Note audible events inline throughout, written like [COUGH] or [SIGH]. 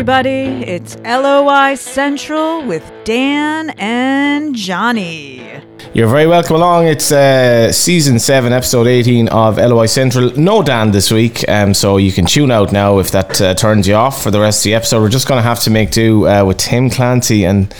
everybody. It's LOI Central with Dan and Johnny. You're very welcome along. It's uh, season 7, episode 18 of LOI Central. No Dan this week, um, so you can tune out now if that uh, turns you off for the rest of the episode. We're just going to have to make do uh, with Tim Clancy and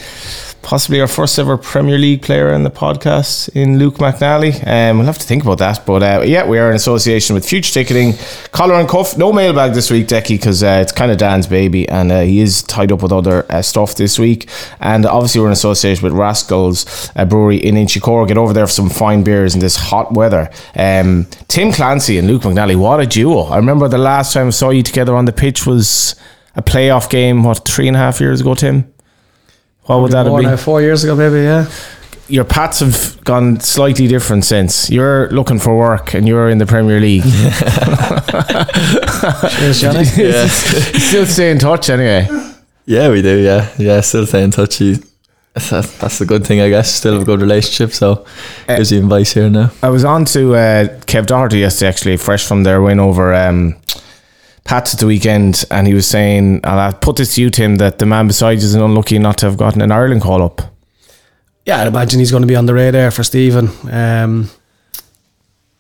possibly our first ever Premier League player in the podcast in Luke McNally. Um, we'll have to think about that. But uh, yeah, we are in association with Future Ticketing, Collar and Cuff. No mailbag this week, Decky, because uh, it's kind of Dan's baby and uh, he is tied up with other uh, stuff this week. And obviously, we're in association with Rascals Brewery in Inchicore. Get over there for some fine beers in this hot weather. Um, Tim Clancy and Luke McNally, what a duo. I remember the last time I saw you together on the pitch was a playoff game, what, three and a half years ago, Tim? What would that have been? now, four years ago, maybe. Yeah. your paths have gone slightly different since. You're looking for work and you're in the Premier League. [LAUGHS] [LAUGHS] Cheers, Johnny. [LAUGHS] Yeah. Still stay in touch anyway. yeah, we do. Yeah, yeah. Still stay in touch. He, that's, that's a good thing, I guess. Still have a good relationship. So gives you advice here now. I was on to uh, Kev Doherty yesterday, actually, fresh from their win over um, Pats at the weekend, and he was saying, and I put this to you, Tim, that the man beside you is unlucky not to have gotten an Ireland call up. Yeah, I'd imagine he's going to be on the radar for Stephen. Um,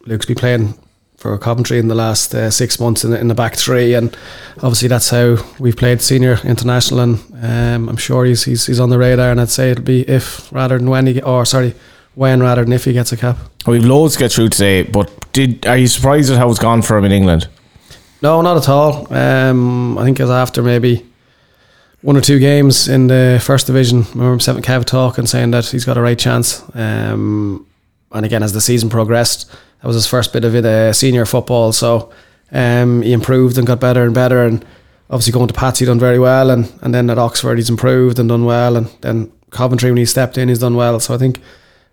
Luke's been playing for Coventry in the last uh, six months in the, in the back three, and obviously that's how we've played senior international. And um, I'm sure he's, he's he's on the radar. And I'd say it'll be if rather than when he or sorry when rather than if he gets a cap. We've loads to get through today, but did are you surprised at how it's gone for him in England? No, not at all. Um, I think it was after maybe one or two games in the first division. I remember Seven Kev talking, and saying that he's got a right chance. Um, and again, as the season progressed, that was his first bit of it, uh, senior football. So um, he improved and got better and better. And obviously going to Pats, he done very well. And, and then at Oxford, he's improved and done well. And then Coventry, when he stepped in, he's done well. So I think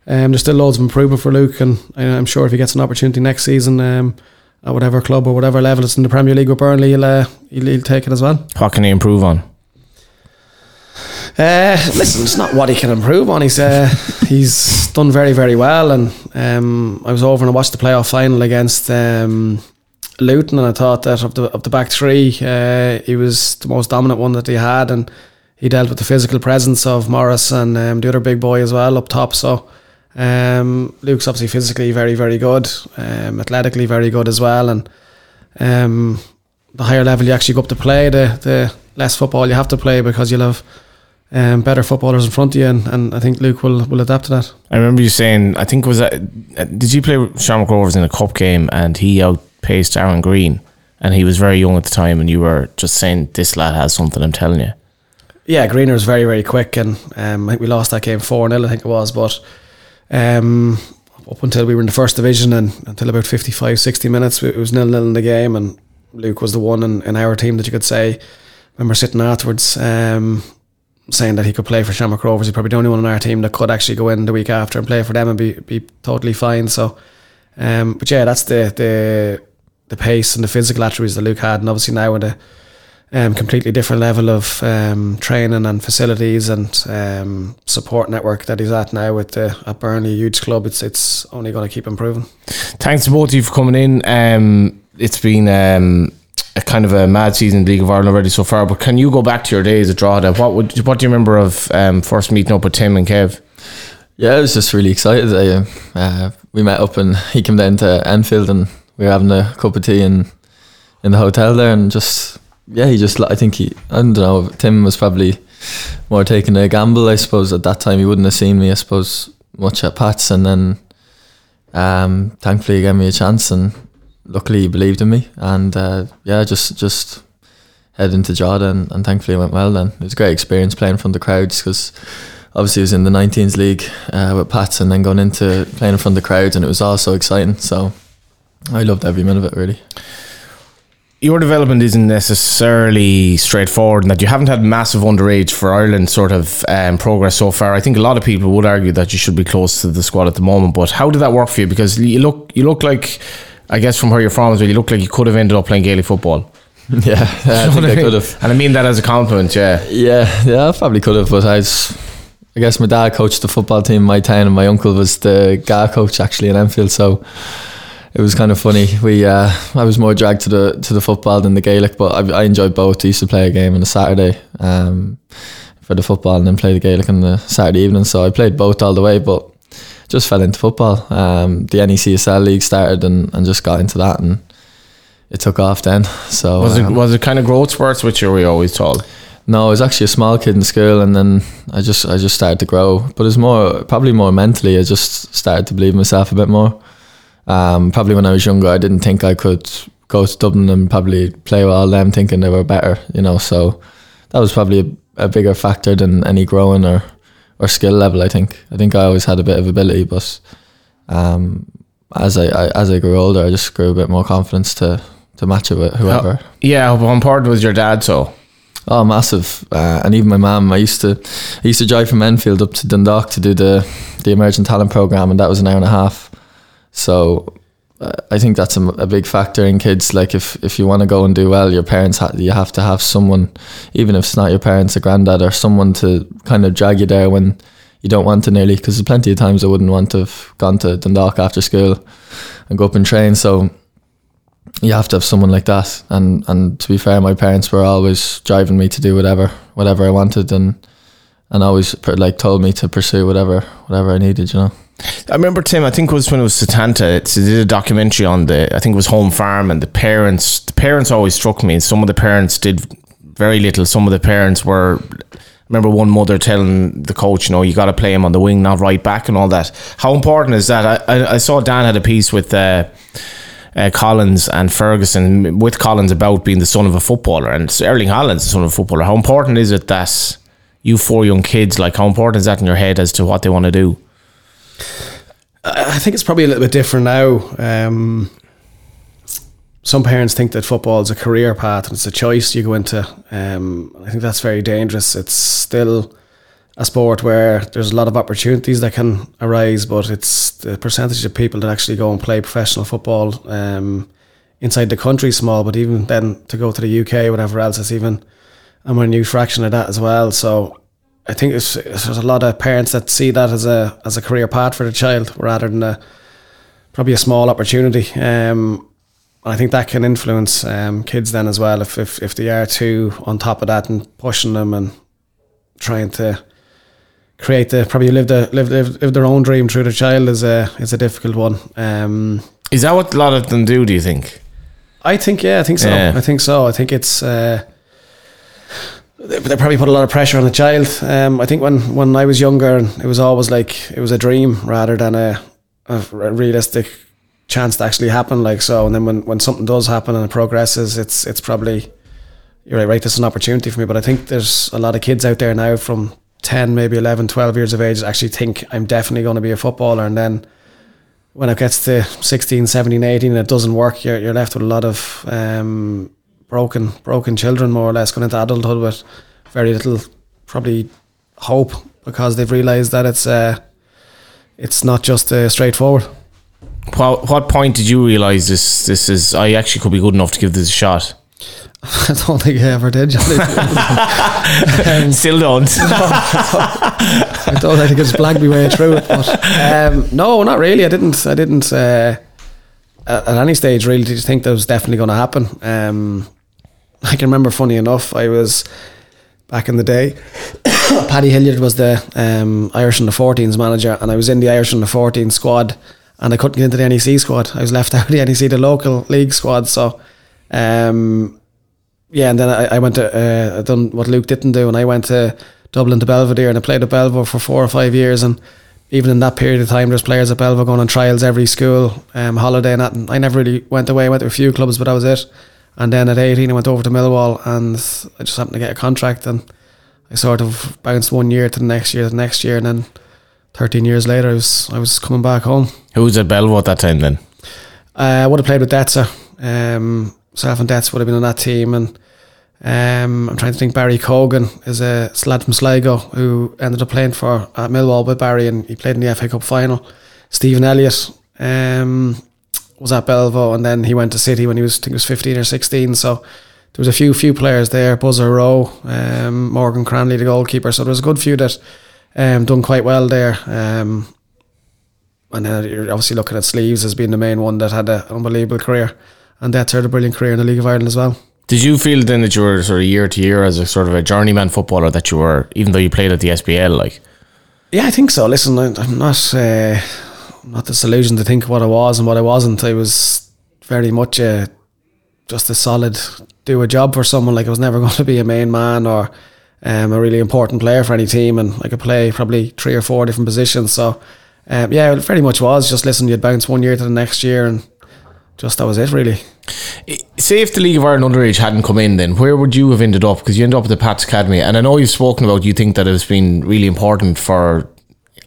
um, there's still loads of improvement for Luke. And I'm sure if he gets an opportunity next season, um, at whatever club or whatever level it's in the Premier League with Burnley, he'll, uh, he'll, he'll take it as well. What can he improve on? Uh, listen, it's not what he can improve on. He's uh, he's done very very well, and um, I was over and I watched the playoff final against um, Luton, and I thought that of the of the back three, uh, he was the most dominant one that he had, and he dealt with the physical presence of Morris and um, the other big boy as well up top. So um, Luke's obviously physically very very good, um, athletically very good as well, and um, the higher level you actually go up to play, the the less football you have to play because you'll have um, better footballers in front of you, and, and I think Luke will, will adapt to that. I remember you saying, I think was that, uh, did you play with Shamrock Rovers in a cup game and he outpaced Aaron Green and he was very young at the time and you were just saying, this lad has something, I'm telling you. Yeah, Greener's very very quick, and um, I think we lost that game four 0 I think it was, but um, up until we were in the first division and until about 55, 60 minutes, it was nil nil in the game, and Luke was the one in, in our team that you could say. I remember sitting afterwards. Um, saying that he could play for Shamrock Rovers. He's probably the only one on our team that could actually go in the week after and play for them and be be totally fine. So, um, but yeah, that's the the the pace and the physical attributes that Luke had, and obviously now with a um, completely different level of um, training and facilities and um, support network that he's at now with the, at Burnley, a huge club. It's it's only going to keep improving. Thanks to both of you for coming in. Um, it's been um, a kind of a mad season in the League of Ireland already so far, but can you go back to your days at Drogheda? What would what do you remember of um, first meeting up with Tim and Kev? Yeah, I was just really excited. I, uh, uh, we met up and he came down to Enfield and we were having a cup of tea in in the hotel there and just yeah, he just I think he I don't know. Tim was probably more taking a gamble. I suppose at that time he wouldn't have seen me. I suppose much at Pats and then um, thankfully he gave me a chance and luckily he believed in me and uh, yeah, just just head into Drogheda and, and thankfully it went well. Then it was a great experience playing from the crowds because obviously it was in the 19s league uh, with Pats and then going into playing in front of the crowds and it was all so exciting. So I loved every minute of it really. Your development isn't necessarily straightforward in that you haven't had massive underage for Ireland sort of um, progress so far. I think a lot of people would argue that you should be close to the squad at the moment. But how did that work for you? Because you look you look like, I guess from where you're from, as well, you look like you could have ended up playing Gaelic football. [LAUGHS] yeah, I [LAUGHS] think I I could have. And I mean that as a compliment, yeah. Yeah, yeah, I probably could have, but I was. I guess my dad coached the football team in my town, and my uncle was the GAA coach actually in Enfield. So it was kind of funny. We uh, I was more dragged to the to the football than the Gaelic, but I, I enjoyed both. I used to play a game on a Saturday um, for the football and then play the Gaelic on the Saturday evening. So I played both all the way, but just fell into football. Um, the NECSL league started and, and just got into that and it took off then. So Was it um, was it kind of growth spurts, which you were always told? no, I was actually a small kid in school, and then I just I just started to grow. But it's more probably more mentally. I just started to believe myself a bit more. Um, probably when I was younger, I didn't think I could go to Dublin and probably play with all them, thinking they were better. You know, so that was probably a, a bigger factor than any growing or or skill level. I think. I think I always had a bit of ability, but um, as I, I as I grew older, I just grew a bit more confidence to to match it with whoever. Yeah, how important was your dad? So Oh, massive! Uh, and even my mum. I used to, I used to drive from Enfield up to Dundalk to do the the emerging talent program, and that was an hour and a half. So, uh, I think that's a, a big factor in kids. Like if if you want to go and do well, your parents ha- you have to have someone, even if it's not your parents, a granddad or someone to kind of drag you there when you don't want to nearly. Because there's plenty of times I wouldn't want to have gone to Dundalk after school and go up and train. So you have to have someone like that. And and to be fair, my parents were always driving me to do whatever whatever I wanted, and and always like told me to pursue whatever whatever I needed. You know. I remember Tim. I think it was when it was Setanta. It's, they did a documentary on the. I think it was Home Farm, and the parents. The parents always struck me. Some of the parents did very little. Some of the parents were. I remember one mother telling the coach, you know, you got to play him on the wing, not right back, and all that. How important is that? I, I, I saw Dan had a piece with uh, uh, Collins and Ferguson with Collins about being the son of a footballer, and Erling Haaland's the son of a footballer. How important is it that you four young kids, like, how important is that in your head as to what they want to do? I think it's probably a little bit different now. Um, some parents think that football is a career path and it's a choice you go into. Um, I think that's very dangerous. It's still a sport where there's a lot of opportunities that can arise, but it's the percentage of people that actually go and play professional football um, inside the country is small, but even then to go to the UK, whatever else, it's even a minute fraction of that as well. So I think it's, there's a lot of parents that see that as a as a career path for the child rather than a probably a small opportunity. Um, I think that can influence um, kids then as well if, if if they are too on top of that and pushing them and trying to create the probably live the live, live, live their own dream through the child is a is a difficult one. Um, Is that what a lot of them do, do you think? I think yeah, I think so. Yeah. I think so. I think it's uh, they, probably put a lot of pressure on the child. Um, I think when when I was younger, it was always like it was a dream rather than a, a, realistic chance to actually happen. Like so, and then when, when something does happen and it progresses, it's it's probably you're right. Right, this is an opportunity for me. But I think there's a lot of kids out there now from 10, maybe 11, 12 years of age actually think I'm definitely going to be a footballer, and then when it gets to 16, 17, 18 and it doesn't work, you're, you're left with a lot of um, broken broken children, more or less, going into adulthood with very little, probably, hope because they've realised that it's uh, it's not just uh, straightforward. What, what point did you realise this this is I actually could be good enough to give this a shot? [LAUGHS] I don't think I ever did. [LAUGHS] Um, Still don't. [LAUGHS] I don't I think I just blagged my way through it. But um, no, not really. I didn't. I didn't uh, at, at any stage really did you think that was definitely going to happen. Um, I can remember, funny enough, I was back in the day. [COUGHS] Paddy Hilliard was the um, Irish under 14s manager, and I was in the Irish under 14 squad, and I couldn't get into the NEC squad. I was left [LAUGHS] out of the NEC, the local league squad. So, um, yeah, and then I, I went to uh, I done what Luke didn't do, and I went to Dublin to Belvedere, and I played at Belvedere for four or five years, and even in that period of time, there's players at Belvedere going on trials every school, um, holiday and that. And I never really went away. I went to a few clubs, but that was it. And then at 18, I went over to Millwall, and I just happened to get a contract, and I sort of bounced one year to the next year, to the next year, and then 13 years later, I was I was coming back home. Who was at Belvo at that time then? Uh, I would have played with Detza. Um, Self and Detz would have been on that team, and um, I'm trying to think. Barry Cogan is a lad from Sligo who ended up playing for at Millwall with Barry, and he played in the FA Cup final. Stephen Elliott um, was at Belvo, and then he went to City when he was I think he was 15 or 16. So there was a few few players there. Buzzer Rowe, um, Morgan Cranley, the goalkeeper. So there was a good few that um, done quite well there. Um, and then you're obviously looking at Sleeves as being the main one that had an unbelievable career, and that's had a brilliant career in the League of Ireland as well. Did you feel then that you were sort of year to year as a sort of a journeyman footballer that you were, even though you played at the SPL, like? Yeah, I think so. Listen, I'm not uh, Not disillusioned to think what I was and what I wasn't. I was very much a, just a solid do a job for someone. Like I was never [LAUGHS] going to be a main man or um, a really important player for any team, and I could play probably three or four different positions. So um, yeah, it very much was just listen. You'd bounce one year to the next year, and just that was it really. Say if the League of Ireland underage hadn't come in, then where would you have ended up? Because you ended up at the Pats Academy, and I know you've spoken about you think that it's been really important for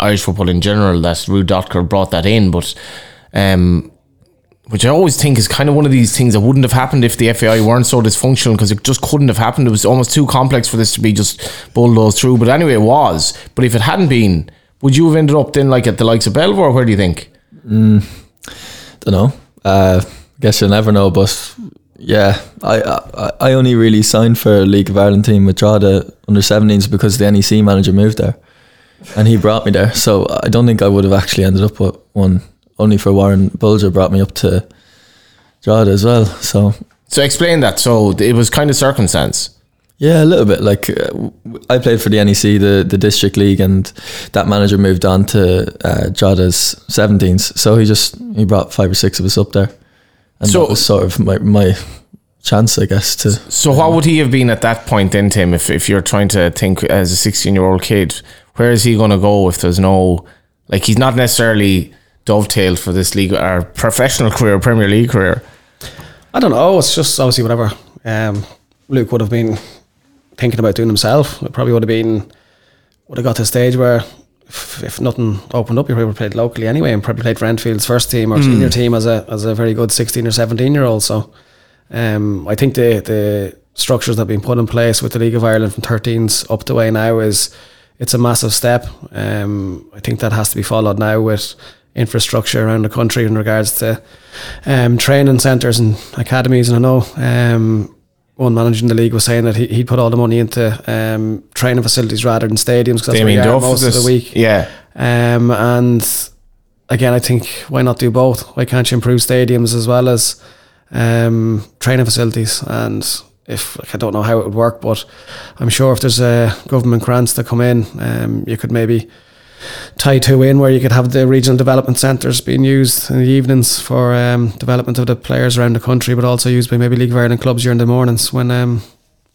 Irish football in general that Ruud Dokter brought that in, but um, which I always think is kind of one of these things that wouldn't have happened if the FAI weren't so dysfunctional because it just couldn't have happened. It was almost too complex for this to be just bulldozed through. But anyway, it was. But if it hadn't been, would you have ended up then like at the likes of Belvo? Where do you think? I don't know. Uh, guess you'll never know. But yeah, I, I I only really signed for a League of Ireland team with Drogheda under 17s because the NEC manager moved there, and he brought me there. So I don't think I would have actually ended up with one. Only for Warren Bulger brought me up to Drogheda as well. So So explain that. So it was kind of circumstance. Yeah, a little bit. Like uh, I played for the NEC, the the district league, and that manager moved on to uh, Drogheda's 17s. So he just he brought five or six of us up there, and So- that was sort of my my chance, I guess. To So what would he have been at that point then, Tim? If if you're trying to think as a 16 year old kid, where is he going to go if there's no like he's not necessarily dovetailed for this league or professional [LAUGHS] career, Premier League career. I don't know. It's just obviously whatever um, Luke would have been thinking about doing himself. It probably would have been would have got to a stage where if, if nothing opened up, he probably would have played locally anyway, and probably played for Enfield's first team or senior team as a as a very good sixteen or seventeen year old. So um, I think the the structures that have been put in place with the League of Ireland from 13s up to way now is it's a massive step. Um, I think that has to be followed now with infrastructure around the country in regards to um, training centres and academies. And I know um, one manager in the league was saying that he, he'd put all the money into um, training facilities rather than stadiums because that's where you are most of the week. Yeah. Um, and again, I think why not do both? Why can't you improve stadiums as well as um, training facilities? And if like, I don't know how it would work, but I'm sure if there's uh, government grants that come in, um, you could maybe tie two in where you could have the regional development centres being used in the evenings for um, development of the players around the country, but also used by maybe League of Ireland clubs during the mornings when um,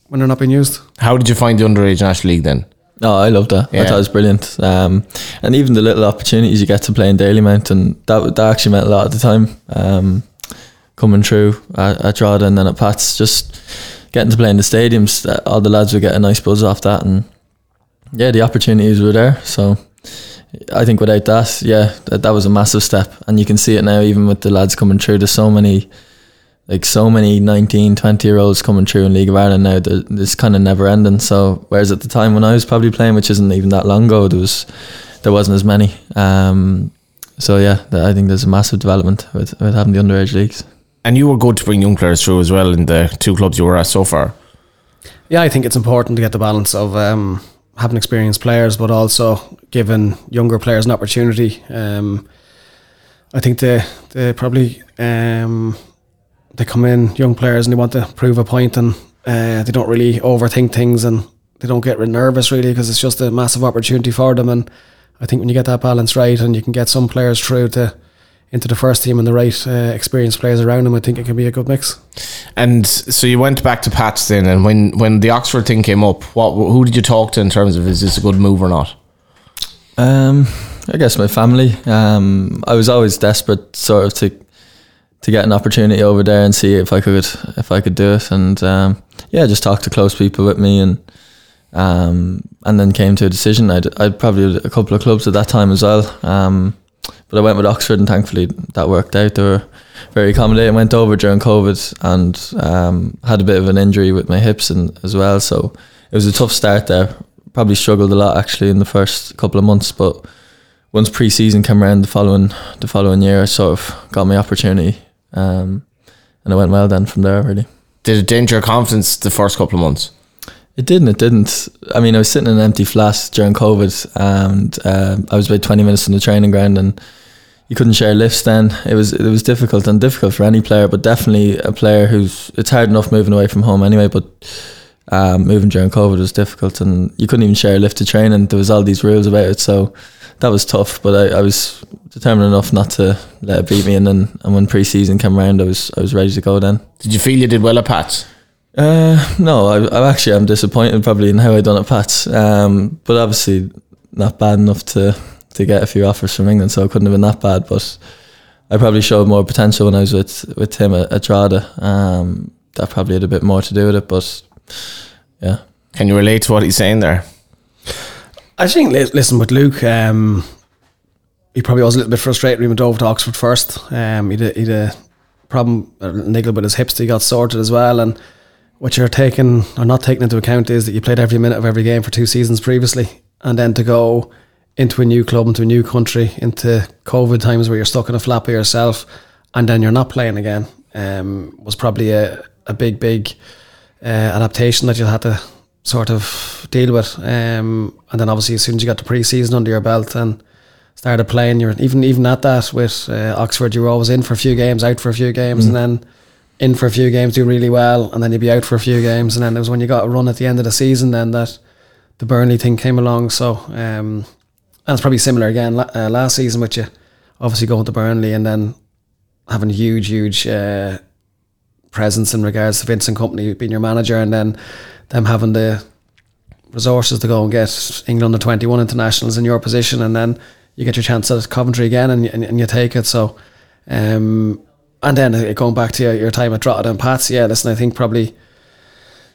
when they're not being used. How did you find the underage national league then? oh, I loved that. I thought it was brilliant. Um, and even the little opportunities you get to play in Dalymount, and that that actually meant a lot at the time. Um, coming through at, at and then at Pats, just getting to play in the stadiums, all the lads would get a nice buzz off that, and yeah, the opportunities were there. So I think without that, yeah, that, that was a massive step, and you can see it now even with the lads coming through. There's so many, like so many 19, 20 year olds coming through in League of Ireland now. That it's kind of never ending. So whereas at the time when I was probably playing, which isn't even that long ago, there was there wasn't as many. Um, so yeah, I think there's a massive development with, with having the underage leagues. And you were good to bring young players through as well in the two clubs you were at so far. Yeah, I think it's important to get the balance of um, having experienced players, but also giving younger players an opportunity. Um, I think they they probably um, they come in young players and they want to prove a point, and uh, they don't really overthink things, and they don't get nervous really because it's just a massive opportunity for them. And I think when you get that balance right, and you can get some players through to into the first team and the right uh, experienced players around him, I think it can be a good mix. And so you went back to Pats then, and when, when the Oxford thing came up, what who did you talk to in terms of is this a good move or not? Um, I guess my family. Um, I was always desperate, sort of to to get an opportunity over there and see if I could if I could do it, and um, yeah, just talk to close people with me, and um, and then came to a decision. I'd I'd probably had a couple of clubs at that time as well, um, but I went with Oxford, and thankfully that worked out. They were very accommodating. Went over during COVID and um, had a bit of an injury with my hips and as well, so it was a tough start there. Probably struggled a lot actually in the first couple of months, but once pre-season came around the following the following year, I sort of got my opportunity, um, and it went well then from there. Really, Did it dent your confidence the first couple of months? It didn't. It didn't. I mean, I was sitting in an empty flat during COVID, and um, I was about twenty minutes from the training ground, and you couldn't share lifts then. It was it was difficult and difficult for any player, but definitely a player who's it's hard enough moving away from home anyway, but um, moving during COVID was difficult and you couldn't even share a lift to train and there was all these rules about it. So that was tough, but I, I was determined enough not to let it beat me and then and when pre season came around I was I was ready to go then. Did you feel you did well at Pats? Uh, no, I, I actually I'm disappointed probably in how I done at Pats. Um, but obviously not bad enough to to get a few offers from England, so it couldn't have been that bad. But I probably showed more potential when I was with with Tim at, at Drogheda. Um, that probably had a bit more to do with it, but yeah. Can you relate to what he's saying there? I think, listen, with Luke, um, he probably was a little bit frustrated when he went over to Oxford first. Um, he'd, a, he'd a problem, a niggle with his hips that he got sorted as well. And what you're taking or not taking into account is that you played every minute of every game for two seasons previously. And then to go into a new club, into a new country, into COVID times where you're stuck in a flat by yourself, and then you're not playing again, um, was probably a, a big, big uh, adaptation that you had to sort of deal with. Um, and then obviously as soon as you got the pre-season under your belt and started playing, you're even even at that with uh, Oxford, you were always in for a few games, out for a few games, and then in for a few games, do really well, and then you'd be out for a few games, and then it was when you got a run at the end of the season then that the Burnley thing came along. So um, it's probably similar again uh, last season with you, obviously going to Burnley and then having a huge, huge uh, presence in regards to Vincent Kompany being your manager, and then them having the resources to go and get England under twenty one internationals in your position, and then you get your chance at Coventry again, and, and, and you take it. So, um, and then uh, going back to your, your time at Drogheda and Pats, yeah, listen, I think probably.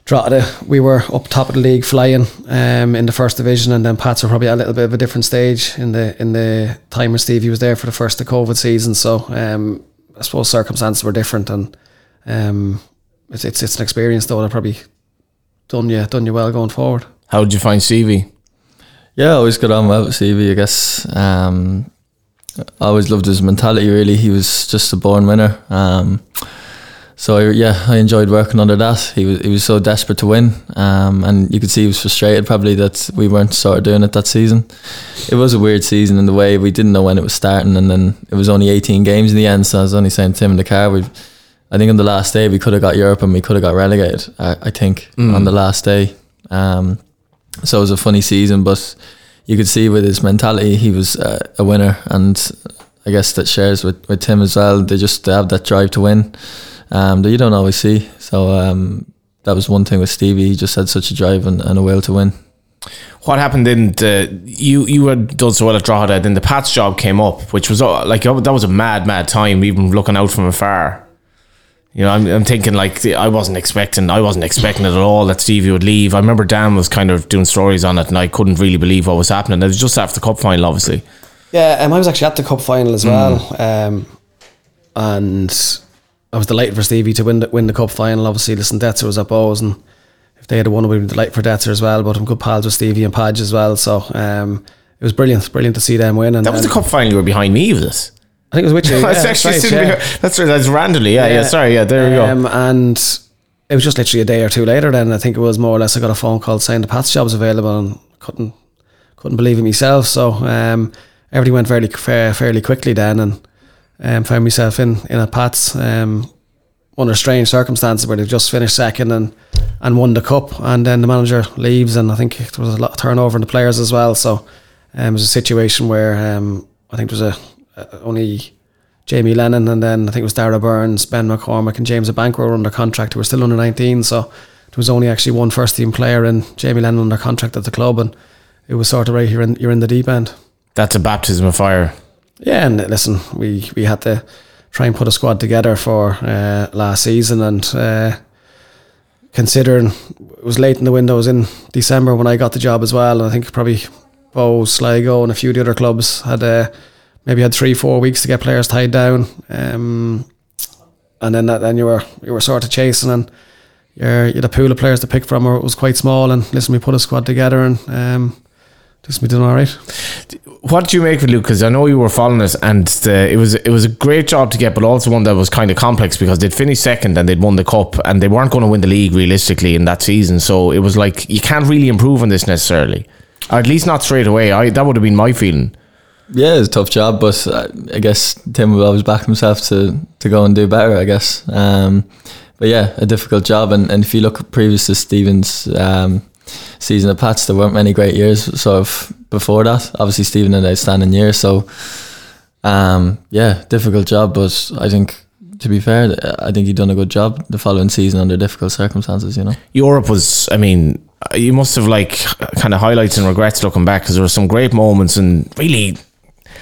Drogheda, we were up top of the league flying um, in the first division, and then Pats were probably at a little bit of a different stage in the in the time when Stevie was there for the first of COVID season. So um, I suppose circumstances were different, and um, it's, it's it's an experience though that probably done you done you well going forward. How did you find Stevie? Yeah, I always got on well with Stevie, I guess. Um, I always loved his mentality, really. He was just a born winner. Um, so, I, yeah, I enjoyed working under that. He was, he was so desperate to win. Um, and you could see he was frustrated probably that we weren't sort of doing it that season. It was a weird season in the way we didn't know when it was starting. And then it was only 18 games in the end. So I was only saying to him in the car, we I think on the last day we could have got Europe and we could have got relegated. I, I think on the last day. Um, so it was a funny season, but you could see with his mentality, he was uh, a winner, and I guess that shares with, with Tim as well. They just they have that drive to win um, that you don't always see. So um, that was one thing with Stevie. He just had such a drive and, and a will to win. What happened in the you you had done so well at Drogheda, then the Pats job came up, which was uh, like that was a mad mad time, even looking out from afar. You know, I'm, I'm thinking like I wasn't expecting I wasn't expecting it at all that Stevie would leave. I remember Dan was kind of doing stories on it, and I couldn't really believe what was happening. It was just after the cup final, obviously. Yeah, um, I was actually at the cup final as well, um, and I was delighted for Stevie to win the, win the cup final. Obviously, listen, Detzer was at Bohs, and if they had won, it would have been delighted for Detzer as well. But I'm good pals with Stevie and Padge as well, so um, it was brilliant, brilliant to see them win. And That was the cup final. You were behind me with this. I think it was with [LAUGHS] you. that's actually right, yeah. that's. That's randomly. Yeah, yeah. sorry. Yeah, there we go. Um, and it was just literally a day or two later. Then I think it was more or less. I got a phone call saying the Pats job's available, and couldn't couldn't believe it myself. So um, everything went fairly fairly quickly then, and um, found myself in in a Pats um, under strange circumstances where they've just finished second and and won the cup, and then the manager leaves, and I think there was a lot of turnover in the players as well. So um, it was a situation where um, I think there was a only. Jamie Lennon, and then I think it was Darragh Burns, Ben McCormick, and James Abank were under contract who were still under 19. So there was only actually one first team player and Jamie Lennon under contract at the club, and it was sort of right you're in you're in the deep end. That's a baptism of fire. Yeah, and listen, we we had to try and put a squad together for uh, last season, and uh, considering it was late in the window, it was in December when I got the job as well, and I think probably Bo, Sligo, and a few of the other clubs had uh, maybe had three, four weeks to get players tied down, um, and then that, then you were you were sort of chasing, and your you a pool of players to pick from, or it was quite small, and listen, we put a squad together, and um, just we done all right. What do you make of Luke? Because I know you were following it, and the, it was it was a great job to get, but also one that was kind of complex because they'd finished second and they'd won the cup, and they weren't going to win the league realistically in that season. So it was like you can't really improve on this necessarily, or at least not straight away. I that would have been my feeling. Yeah, it's a tough job, but I, I guess Tim will always back himself to, to go and do better. I guess, um, but yeah, a difficult job. And, and if you look at previous to Stephen's um, season at Pats, there weren't many great years sort of before that. Obviously, Stephen had an outstanding year, so um, yeah, difficult job. But I think to be fair, I think he done a good job the following season under difficult circumstances. You know, Europe was, I mean, you must have like kind of highlights and regrets looking back because there were some great moments and really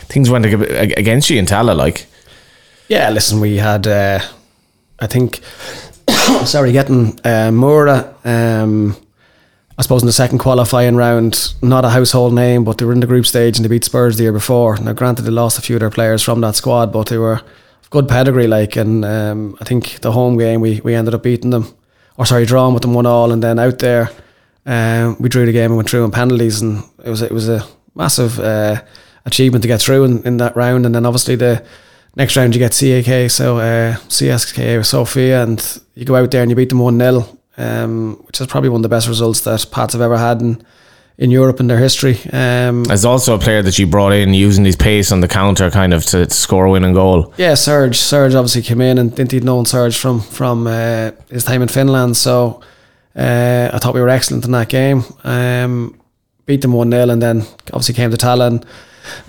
things went against you in Tallaght. Like, Yeah, listen, we had, uh, I think, [COUGHS] sorry, getting uh, Mura, um, I suppose in the second qualifying round, not a household name, but they were in the group stage and they beat Spurs the year before. Now, granted, they lost a few of their players from that squad, but they were good pedigree. Like, and um, I think the home game we we ended up beating them, or sorry, drawing with them one all, and then out there, um, we drew the game and went through in penalties, and it was it was a massive uh, achievement to get through in, in that round, and then obviously the next round you get CAK, so uh, CSKA Sofia, and you go out there and you beat them one 0 um, which is probably one of the best results that Pats have ever had in in Europe in their history. Um, as also a player that you brought in using his pace on the counter kind of to, to score a winning goal. yeah, Serge. Serge obviously came in and didn't he known Serge from from uh, his time in Finland. So uh, I thought we were excellent in that game. Um, beat them one 0 and then obviously came to Tallaght.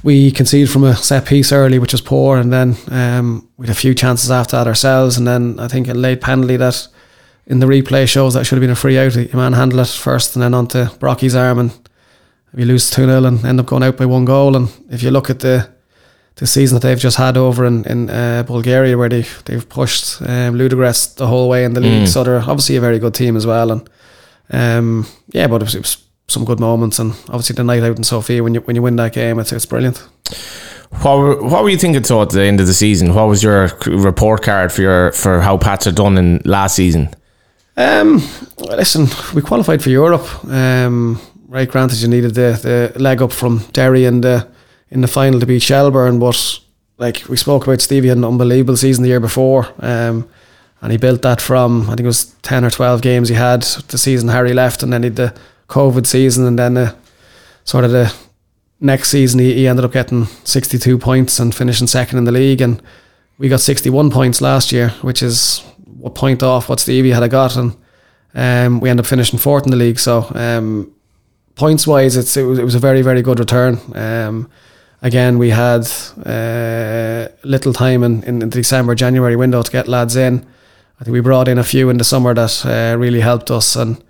We conceded from a set piece early, which was poor, and then um, we had a few chances after that ourselves, and then I think a late penalty that in the replay shows that should have been a free out. You manhandle it first, and then onto Brocky's arm, and you lose two 0 and end up going out by one goal. And if you look at the the season that they've just had over in in uh, Bulgaria, where they they've pushed um, Ludogorets the whole way in the league, so they're obviously a very good team as well. And um, yeah, but it was, it was some good moments, and obviously the night out in Sofia when you when you win that game, it's it's brilliant. What were, what were you thinking so at the end of the season? What was your report card for your for how Pats are done in last season? Um, well, listen, we qualified for Europe. Um, right, granted, you needed the, the leg up from Derry in the in the final to beat Shelbourne, but like we spoke about, Stevie had an unbelievable season the year before, um, and he built that from I think it was ten or twelve games he had the season Harry left, and then he the COVID season, and then the sort of the next season he, he ended up getting sixty two points and finishing second in the league, and we got sixty one points last year, which is a point off what Stevie had gotten. and um, we ended up finishing fourth in the league. So um, points wise, it's it was, it was a very very good return. Um, again, we had uh, little time in, in, in the December January window to get lads in. I think we brought in a few in the summer that uh, really helped us, and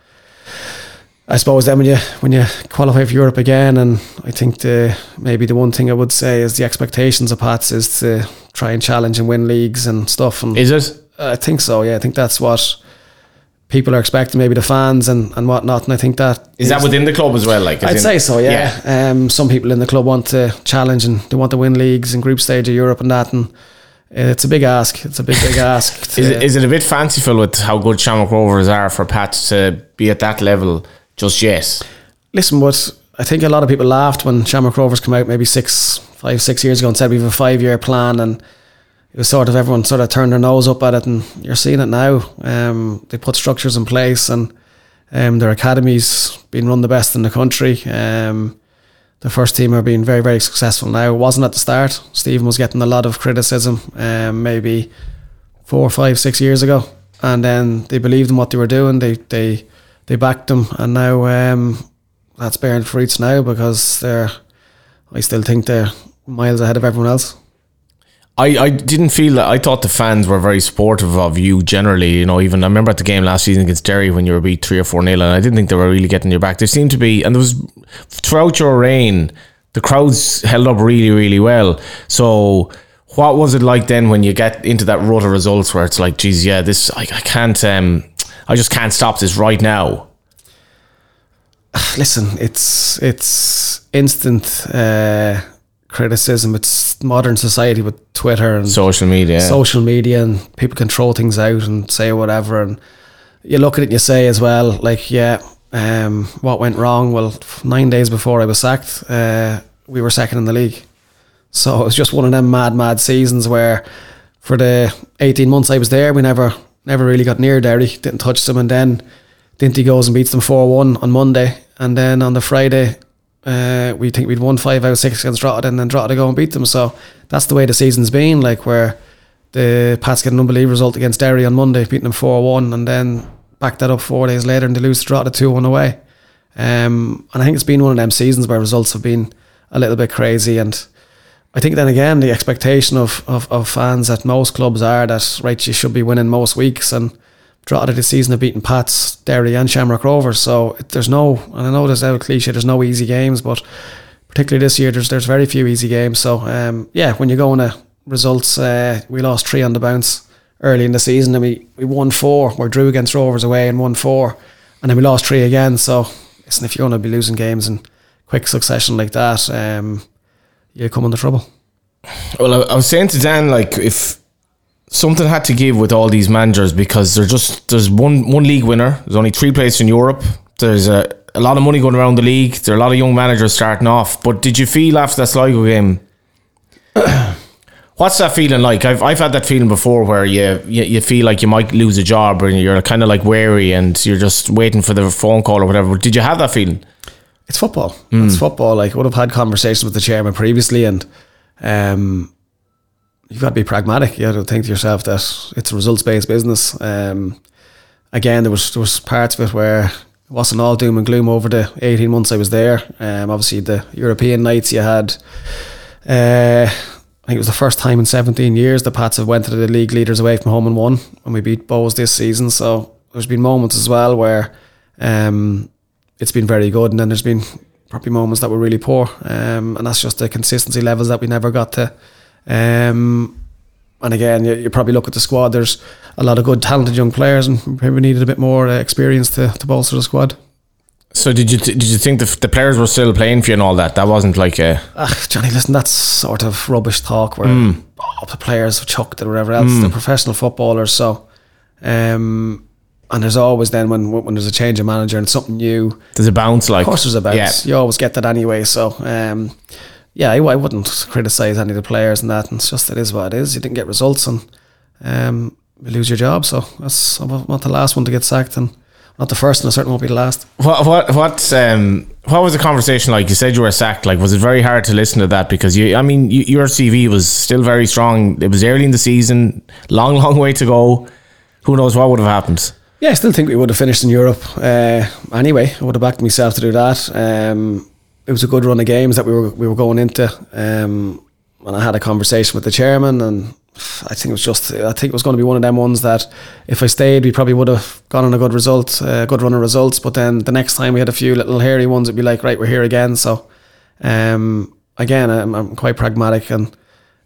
I suppose then when you when you qualify for Europe again, and I think the maybe the one thing I would say is the expectations of Pats is to try and challenge and win leagues and stuff. And Is it? I think so. Yeah, I think that's what people are expecting. Maybe the fans and, and whatnot. And I think that Is that within the club as well? Like, I'd in- say so. Yeah. Um, some people in the club want to challenge and they want to win leagues and group stage of Europe and that. And it's a big ask. It's a big big [LAUGHS] ask. Is it, is it a bit fanciful with how good Shamrock Rovers are for Pat to be at that level just yet? listen, but I think a lot of people laughed when Shamrock Rovers came out maybe six, five, six years ago and said we have a five year plan and it was sort of everyone sort of turned their nose up at it and you're seeing it now. Um, they put structures in place and um, their academies being run the best in the country. Um, the first team are being very, very successful now. It wasn't at the start. Stephen was getting a lot of criticism, um, maybe four, five, six years ago, and then they believed in what they were doing. They they they backed them, and now um, that's bearing fruits now because they're. I still think they're miles ahead of everyone else. I, I didn't feel that. I thought the fans were very supportive of you generally. You know, even I remember at the game last season against Derry when you were beat three or four nil, and I didn't think they were really getting your back. They seemed to be, and there was throughout your reign, the crowds held up really, really well. So, what was it like then when you get into that rut of results where it's like, geez, yeah, this I, I can't, um, I just can't stop this right now. [SIGHS] listen, it's it's instant uh, criticism. It's modern society with Twitter and Social media, social media, and people can throw things out and say whatever. And you look at it, and you say as well, like, yeah, um, what went wrong? Well, nine days before I was sacked, uh, we were second in the league. So it was just one of them mad, mad seasons where, for the eighteen months I was there, we never, never really got near Derry. Didn't touch them, and then Dinty goes and beats them four one on Monday, and then on the Friday, uh, we think we'd won five out of six against Drogheda and then Drogheda go and beat them. So that's the way the season's been. Like where the Pats get an unbelievable result against Derry on Monday, beating them four one, and then back that up four days later and they lose to Drogheda two one away. Um, and I think it's been one of them seasons where results have been a little bit crazy and. I think then again the expectation of, of, of fans at most clubs are that right you should be winning most weeks and Drogheda this season have beaten Pats, Derry and Shamrock Rovers. So there's no and I know there's a cliche there's no easy games but particularly this year there's there's very few easy games. So um, yeah when you go into results uh, we lost three on the bounce early in the season and we, we won four. We drew against Rovers away and won four. And then we lost three again. So listen if you're going to be losing games in quick succession like that um, you come into trouble. Well, I, I was saying to Dan, like, if something had to give with all these managers because there's just there's one one league winner. There's only three places in Europe. There's a, a lot of money going around the league. There are a lot of young managers starting off. But did you feel after that Sligo game? [COUGHS] What's that feeling like? I've I've had that feeling before where you, you you feel like you might lose a job and you're kind of like wary and you're just waiting for the phone call or whatever. Did you have that feeling? It's football. It's football. Like I would have had conversations with the chairman previously, and um, you've got to be pragmatic. You got to think to yourself that it's a results based business. Um, again, there was there was parts of it where it wasn't all doom and gloom over the eighteen months I was there. Um, obviously the European nights you had. Uh, I think it was the first time in 17 years the Pats have went to the league leaders away from home and won when we beat Bohs this season. So there's been moments as well where um, it's been very good, and then there's been probably moments that were really poor, um, and that's just the consistency levels that we never got to. Um, and again, you, you probably look at the squad. There's a lot of good, talented young players, and we needed a bit more uh, experience to, to bolster the squad. So did you did you think the, the players were still playing for you and all that? That wasn't like a Ah, Johnny, listen, that's sort of rubbish talk where oh, the players have chucked it or whatever else. They're professional footballers, so um, and there's always then when when there's a change of manager and something new, there's a bounce like Of course, there's a bounce. Yeah. You always get that anyway. So, um, yeah, I, I wouldn't criticize any of the players and that. And it's just it is what it is. You didn't get results, and um, you lose your job. So that's I'm not the last one to get sacked, and not the first, and I certainly won't be the last. What what what um what was the conversation like? You said you were sacked. Like, was it very hard to listen to that because you? I mean, you, your CV was still very strong. It was early in the season, long [LAUGHS] long way to go. Who knows what would have happened? Yeah, I still think we would have finished in Europe. Uh, anyway, I would have backed myself to do that. Um, it was a good run of games that we were we were going into. Um, and I had a conversation with the chairman, and I think it was just I think it was going to be one of them ones that if I stayed, we probably would have gone on a good result, a good run of results. But then the next time we had a few little hairy ones, it'd be like, right, we're here again. So um, again, I'm, I'm quite pragmatic, and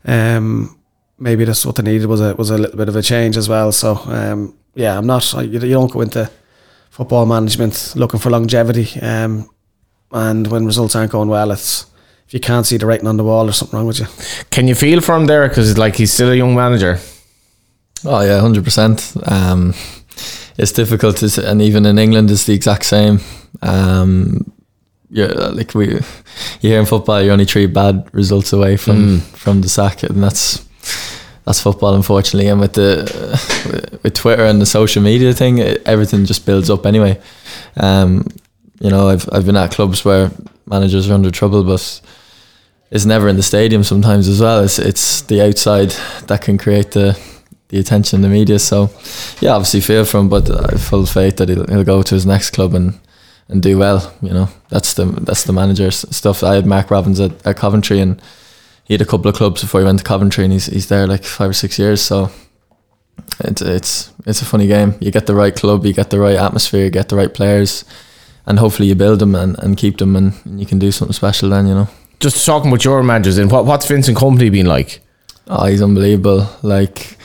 um, maybe that's what they needed was a was a little bit of a change as well. So um, yeah, I'm not. I, you you don't go into football management looking for longevity, um, and when results aren't going well, it's if you can't see the writing on the wall, there's something wrong with you. Can you feel for him there? Because like he's still a young manager. Oh yeah, hundred percent. Um, it's difficult, to, and even in England, it's the exact same. Um, yeah, like we, you hear in football, you're only three bad results away from from the sack, and that's that's football, unfortunately. And with the with Twitter and the social media thing, everything just builds up anyway. Um, you know, I've I've been at clubs where managers are under trouble, but it's never in the stadium. Sometimes as well, it's it's the outside that can create the the attention in the media. So, yeah, obviously feel for him, but I have full faith that he'll, he'll go to his next club and, and do well. You know, that's the that's the manager's stuff. I had Mark Robins at, at Coventry, and he had a couple of clubs before he went to Coventry, and he's he's there like five or six years. So. It's it's it's a funny game. You get the right club, you get the right atmosphere, you get the right players, and hopefully you build them and, and keep them, and, and you can do something special. Then you know. Just talking with your managers, and what what's Vincent Kompany been like? Oh, he's unbelievable. Like,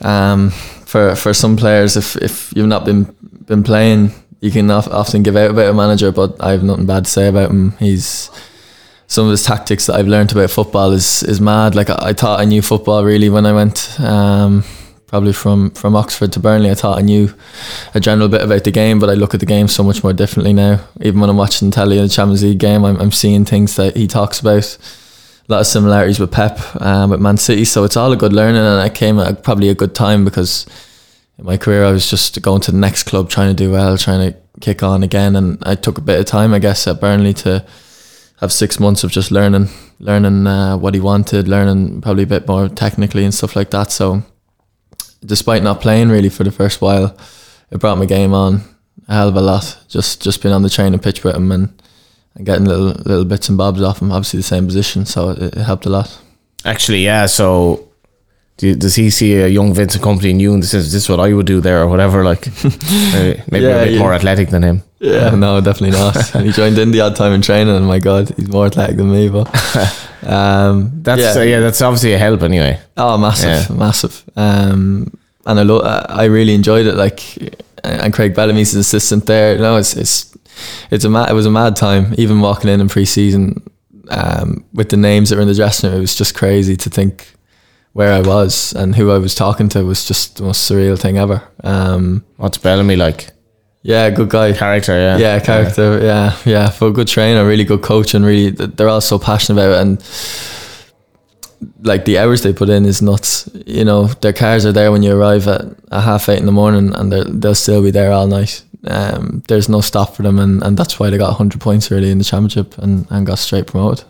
um, for for some players, if if you've not been been playing, you can of- often give out about a manager. But I have nothing bad to say about him. He's some of his tactics that I've learned about football is is mad. Like I, I thought I knew football really when I went. Um, Probably from, from Oxford to Burnley, I thought I knew a general bit about the game, but I look at the game so much more differently now. Even when I'm watching telly in the Champions League game, I'm, I'm seeing things that he talks about a lot of similarities with Pep, um, with Man City. So it's all a good learning, and I came at probably a good time because in my career I was just going to the next club, trying to do well, trying to kick on again, and I took a bit of time, I guess, at Burnley to have six months of just learning, learning uh, what he wanted, learning probably a bit more technically and stuff like that. So, despite not playing really for the first while, it brought my game on a hell of a lot. Just just being on the training pitch with him and, and getting little little bits and bobs off him. Obviously the same position, so it, it helped a lot. Actually, yeah. So, do you, does he see a young Vincent Kompany in you and says, "This is what I would do there" or whatever? Like, [LAUGHS] maybe, maybe Yeah, a bit yeah. more athletic than him. Yeah, no, definitely not. [LAUGHS] and he joined in the odd time in training, and my God, he's more athletic than me. But [LAUGHS] um, That's yeah. yeah. yeah, that's obviously a help anyway. Oh, massive, Yeah. massive. Um, and I lo- I really enjoyed it. Like, and Craig Bellamy's his assistant there. No, it's it's it's a mad, it was a mad time. Even walking in in pre-season um, with the names that were in the dressing room, it was just crazy to think where I was and who I was talking to was just the most surreal thing ever. Um, What's Bellamy like? yeah, good guy. Character, yeah. yeah, character. Yeah, yeah. For a good trainer, really good coach, and really they're all so passionate about it. And like the hours they put in is nuts. You know, their cars are there when you arrive at, at half eight in the morning, and they'll they'll still be there all night. Um, there's no stop for them, and, and that's why they got 100 points really in the championship and, and got straight promoted.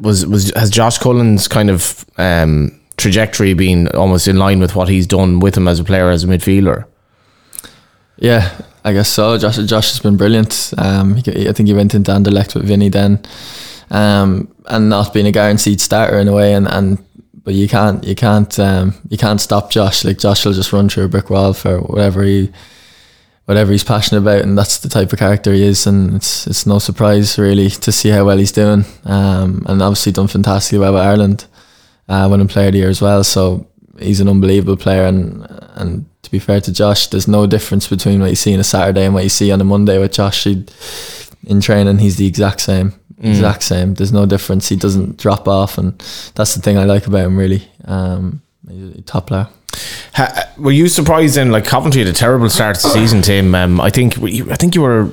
Was was has Josh Cullen's kind of um, trajectory been almost in line with what he's done with him as a player as a midfielder? Yeah, I guess so. Josh, Josh has been brilliant. Um, he, I think he went into Anderlecht with Vinny then, um, and not being a guaranteed starter in a way. And, and but you can't you can't um, you can't stop Josh. Like Josh will just run through a brick wall for whatever he whatever he's passionate about, and that's the type of character he is. And it's it's no surprise really to see how well he's doing. Um, and obviously done fantastically well with Ireland, uh, winning Player of the Year as well. So he's an unbelievable player, and and to be fair to Josh, there's no difference between what you see on a Saturday and what you see on a Monday with Josh. He, in training, he's the exact same, exact same. There's no difference. He doesn't drop off, and that's the thing I like about him. Really, um, he's a top player. Ha, were you surprised in Like Coventry had a terrible start to the season, Tim. Um, I think you, I think you were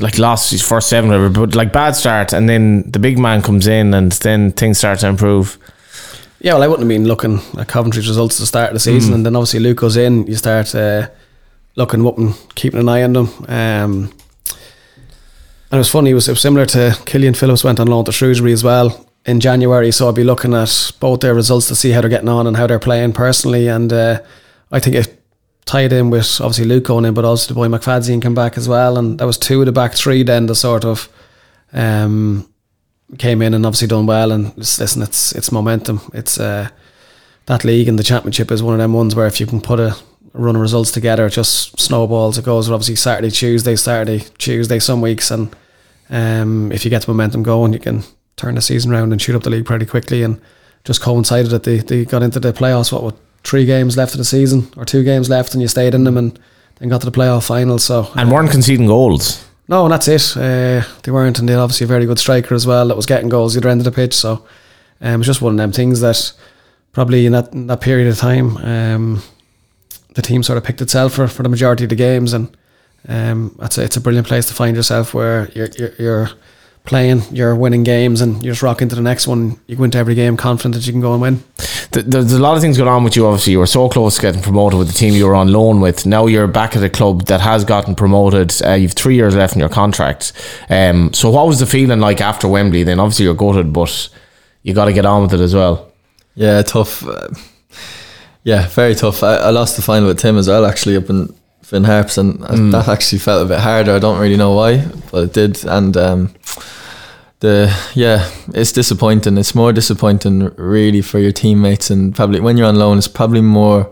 like lost his first seven, or whatever, but like bad start, and then the big man comes in, and then things start to improve. Yeah, well, I wouldn't have been looking at Coventry's results at the start of the season, and then obviously Luke goes in. You start uh, looking up and keeping an eye on them. Um, and it was funny. It was, it was similar to Killian Phillips went on loan to Shrewsbury as well in January. So I'll be looking at both their results to see how they're getting on and how they're playing personally. And uh, I think it tied in with obviously Luke going in, but also the boy McFadzean came back as well. And that was two of the back three then the sort of um, came in and obviously done well. And listen, it's it's momentum. It's uh, that league and the championship is one of them ones where if you can put a run of results together, it just snowballs. It goes obviously Saturday, Tuesday, Saturday, Tuesday, some weeks, and um, if you get the momentum going, you can turn the season around and shoot up the league pretty quickly. And just coincided that they, they got into the playoffs. What with three games left of the season or two games left, and you stayed in them and then got to the playoff final. So And weren't conceding goals. no, and that's it. Uh, they weren't, and they had obviously a very good striker as well that was getting goals the other end of the pitch. So um, it's just one of them things that probably in that in that period of time, um, the team sort of picked itself for, for the majority of the games, and um, that's a, it's a brilliant place to find yourself where you're, you're you're playing, you're winning games, and you just rock into the next one. You go into every game confident that you can go and win. There's a lot of things going on with you. Obviously, you were so close to getting promoted with the team you were on loan with. Now you're back at a club that has gotten promoted. Uh, you've three years left in your contract. Um, so, what was the feeling like after Wembley? Then, obviously, you're gutted, but you got to get on with it as well. Yeah, tough. Uh, yeah, very tough. I, I lost the final with Tim as well, actually, up in Finn Harps, and I- that actually felt a bit harder. I don't really know why, but it did. And um, the yeah, it's disappointing. It's more disappointing, really, for your teammates, and probably when you're on loan, it's probably more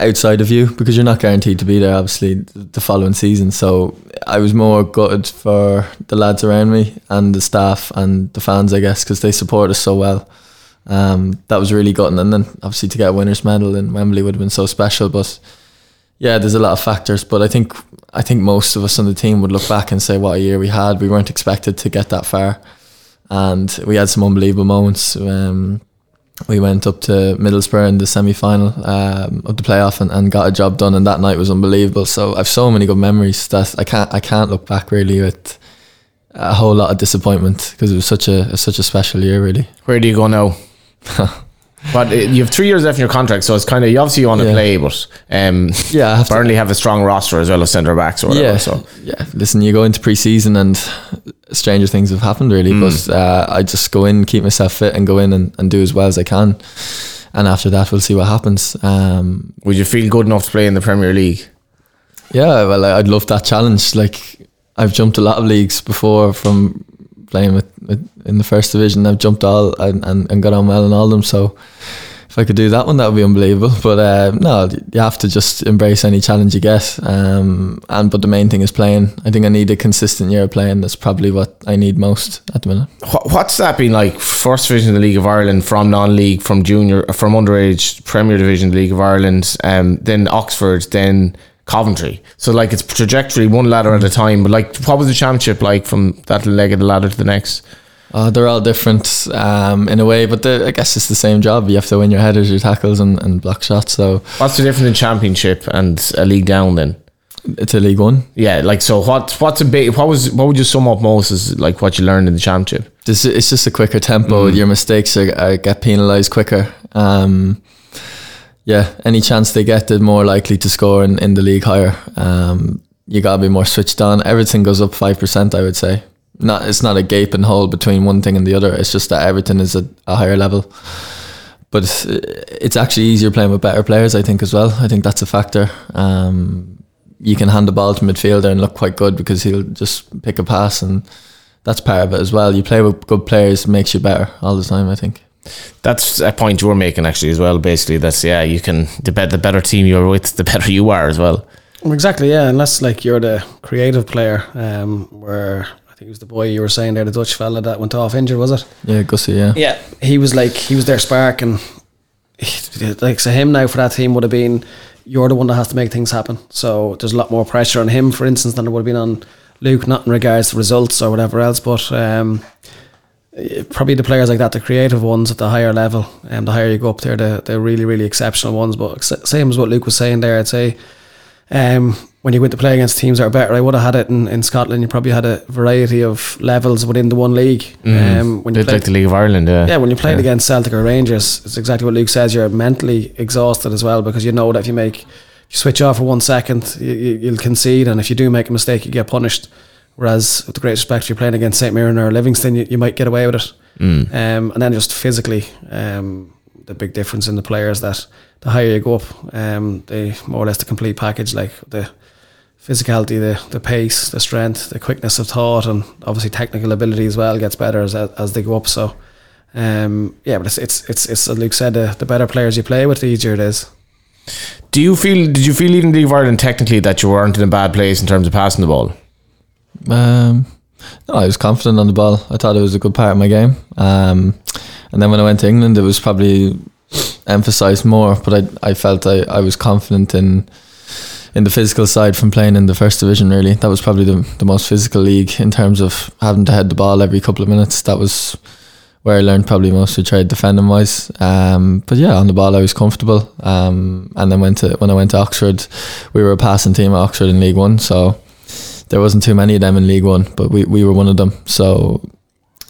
outside of you because you're not guaranteed to be there obviously the following season so I was more gutted for the lads around me and the staff and the fans I guess because they support us so well um, that was really gutting and then obviously to get a winner's medal in Wembley would have been so special but yeah there's a lot of factors but I think I think most of us on the team would look back and say what a year we had we weren't expected to get that far and we had some unbelievable moments um, we went up to Middlesbrough in the semi final um, of the playoff and, and got a job done and that night was unbelievable. So I've so many good memories that I can't I can't look back really with a whole lot of disappointment because it was such a such a special year really. Where do you go now? [LAUGHS] but you have three years left in your contract, so it's kind of you obviously want to Yeah. play, but um, [LAUGHS] Yeah, have to- Burnley have a strong roster as well as centre backs or whatever. yeah, So yeah. Listen, you go into pre-season and stranger things have happened really. But uh, I just go in, keep myself fit, and go in and, and do as well as I can. And after that, we'll see what happens. Um, Would you feel good enough to play in the Premier League? yeah, well, I'd love that challenge. Like I've jumped a lot of leagues before from playing with, with in the first division. I've jumped all and, and, and got on well in all of them. So if I could do that one, that would be unbelievable. But uh, no, you have to just embrace any challenge you get. Um, and but the main thing is playing. I think I need a consistent year of playing. That's probably what I need most at the minute. What's that been like? First division of the League of Ireland, from non-league, from junior, from underage, Premier Division League of Ireland, um, then Oxford, then Coventry. So like it's trajectory, one ladder at a time. But like, what was the championship like from that leg of the ladder to the next? Uh, they're all different um, in a way, but I guess it's the same job. You have to win your headers, your tackles, and, and block shots. So What's the difference in championship and a league down then? it's a League One. Yeah, like so. What what's a big? What was what would you sum up most as like what you learned in the championship? This it's just a quicker tempo. Your mistakes are, are get penalised quicker. Um, yeah, any chance they get, they're more likely to score in, in the league higher. Um, you gotta be more switched on. Everything goes up five percent, I would say. Not it's not a gaping hole between one thing and the other. It's just that everything is at a higher level. But it's, it's actually easier playing with better players, I think, as well. I think that's a factor. Um, you can hand the ball to midfielder and look quite good because he'll just pick a pass, and that's part of it as well. You play with good players makes you better all the time. I think. That's a point you were making actually as well. Basically, that's yeah. You can the better the better team you're with, the better you are as well. Well, Exactly, yeah. Unless like you're the creative player, um, where I think it was the boy you were saying there, the Dutch fella that went off injured, was it? Yeah, Gussie. Yeah. Yeah, he was like he was their spark, and like so him now for that team would have been you're the one that has to make things happen. So there's a lot more pressure on him, for instance, than there would have been on Luke, not in regards to results or whatever else, but um, probably the players like that, the creative ones at the higher level, and um, the higher you go up there, the the really really exceptional ones. But same as what Luke was saying there, I'd say. Um, when you went to play against teams that are better, I would have had it in, in Scotland. You probably had a variety of levels within the one league. Um, when you played, like the League of Ireland, yeah. yeah, when you played Yeah. against Celtic or Rangers, it's exactly what Luke says. You're mentally exhausted as well because you know that if you make, if you switch off for one second, you, you, you'll concede, and if you do make a mistake, you get punished. Whereas, with the great respect, if you're playing against St Mirren or Livingston, you, you might get away with it. Um, and then just physically, um, the big difference in the players that the higher you go up, um, they more or less the complete package, like the physicality, the the pace, the strength, the quickness of thought, and obviously technical ability as well gets better as as they go up. So, um, yeah, but it's it's it's, it's as Luke said, the, the better players you play with, the easier it is. Do you feel? Did you feel even in the League of Ireland technically that you weren't in a bad place in terms of passing the ball? Um, no, I was confident on the ball. I thought it was a good part of my game. Um, and then when I went to England, it was probably emphasised more. But I, I felt I, I was confident in in the physical side from playing in the first division. Really, that was probably the the most physical league in terms of having to head the ball every couple of minutes. That was where I learned probably most to trade defending wise. Um, but yeah, on the ball I was comfortable. Um, and then went to when I went to Oxford, we were a passing team at Oxford in League One, so there wasn't too many of them in League One, but we, we were one of them. So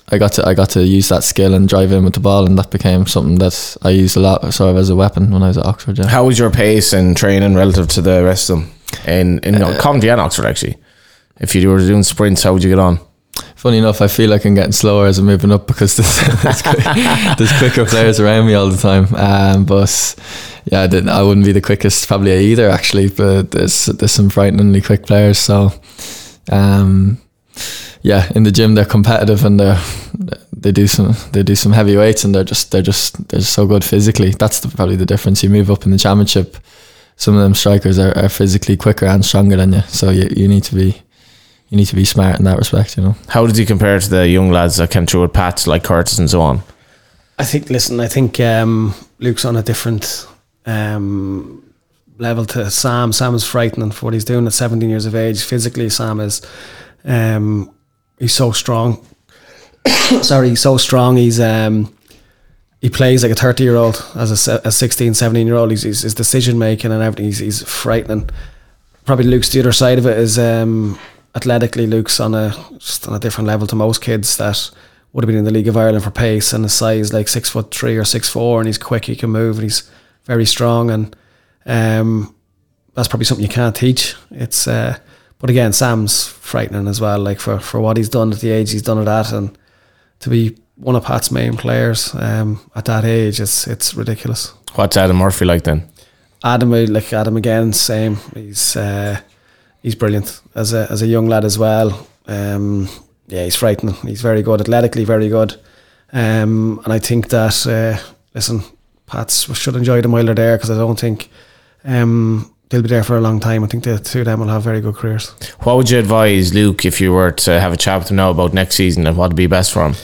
I got to I got to use that skill and drive in with the ball, and that became something that I used a lot, sort of as a weapon when I was at Oxford. Yeah. How was your pace and training relative to the rest of them in in Coventry and Oxford actually? If you were doing sprints, how would you get on? Funny enough, I feel like I'm getting slower as I'm moving up because there's, [LAUGHS] there's, quick- [LAUGHS] there's quicker players around me all the time. Um, but yeah, I, didn't, I wouldn't be the quickest probably either actually. But there's there's some frighteningly quick players. So um, yeah, in the gym they're competitive and they they do some they do some heavy weights and they're just they're just they're just so good physically. That's the, probably the difference. You move up in the championship, some of them strikers are, are physically quicker and stronger than you. So you, you need to be you need to be smart in that respect. You know. How did he compare to the young lads that came through with Pats like Curtis and so on? I think. Listen, I think um, Luke's on a different um, level to Sam. Sam is frightening for what he's doing at 17 years of age. Physically, Sam is. Um, he's so strong. [COUGHS] Sorry, he's so strong. He's um, he plays like a 30 year old as a, a 16, 17 year old. He's, he's his decision making and everything. He's, he's frightening. Probably Luke's the other side of it is um, athletically. Luke's on a just on a different level to most kids that would have been in the League of Ireland for pace and his size like six foot three or six four and he's quick. He can move and he's very strong and um, that's probably something you can't teach. It's uh, but again, Sam's frightening as well. Like for, for what he's done at the age he's done it at, and to be one of Pat's main players um, at that age, it's it's ridiculous. What's Adam Murphy like then? Adam, I like Adam again, same. He's uh, he's brilliant as a as a young lad as well. Um, yeah, he's frightening. He's very good athletically, very good. Um, and I think that uh, listen, Pats should enjoy them while they're there because I don't think um, they'll be there for a long time. I think the two of them will have very good careers. What would you advise Luke if you were to have a chat with him now about next season and what would be best for him?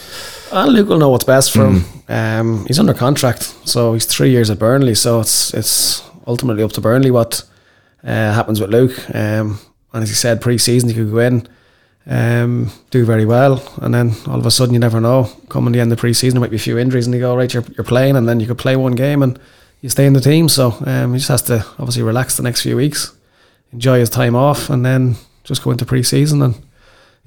And Luke will know what's best for him. Um, he's under contract, so he's three years at Burnley. So it's it's ultimately up to Burnley what uh, happens with Luke. Um, and as he said, pre-season he could go in, um, do very well, and then all of a sudden you never know. Coming the end of pre-season, there might be a few injuries, and you go right, you're, you're playing, and then you could play one game and you stay in the team. So um, he just has to obviously relax the next few weeks, enjoy his time off, and then just go into pre-season and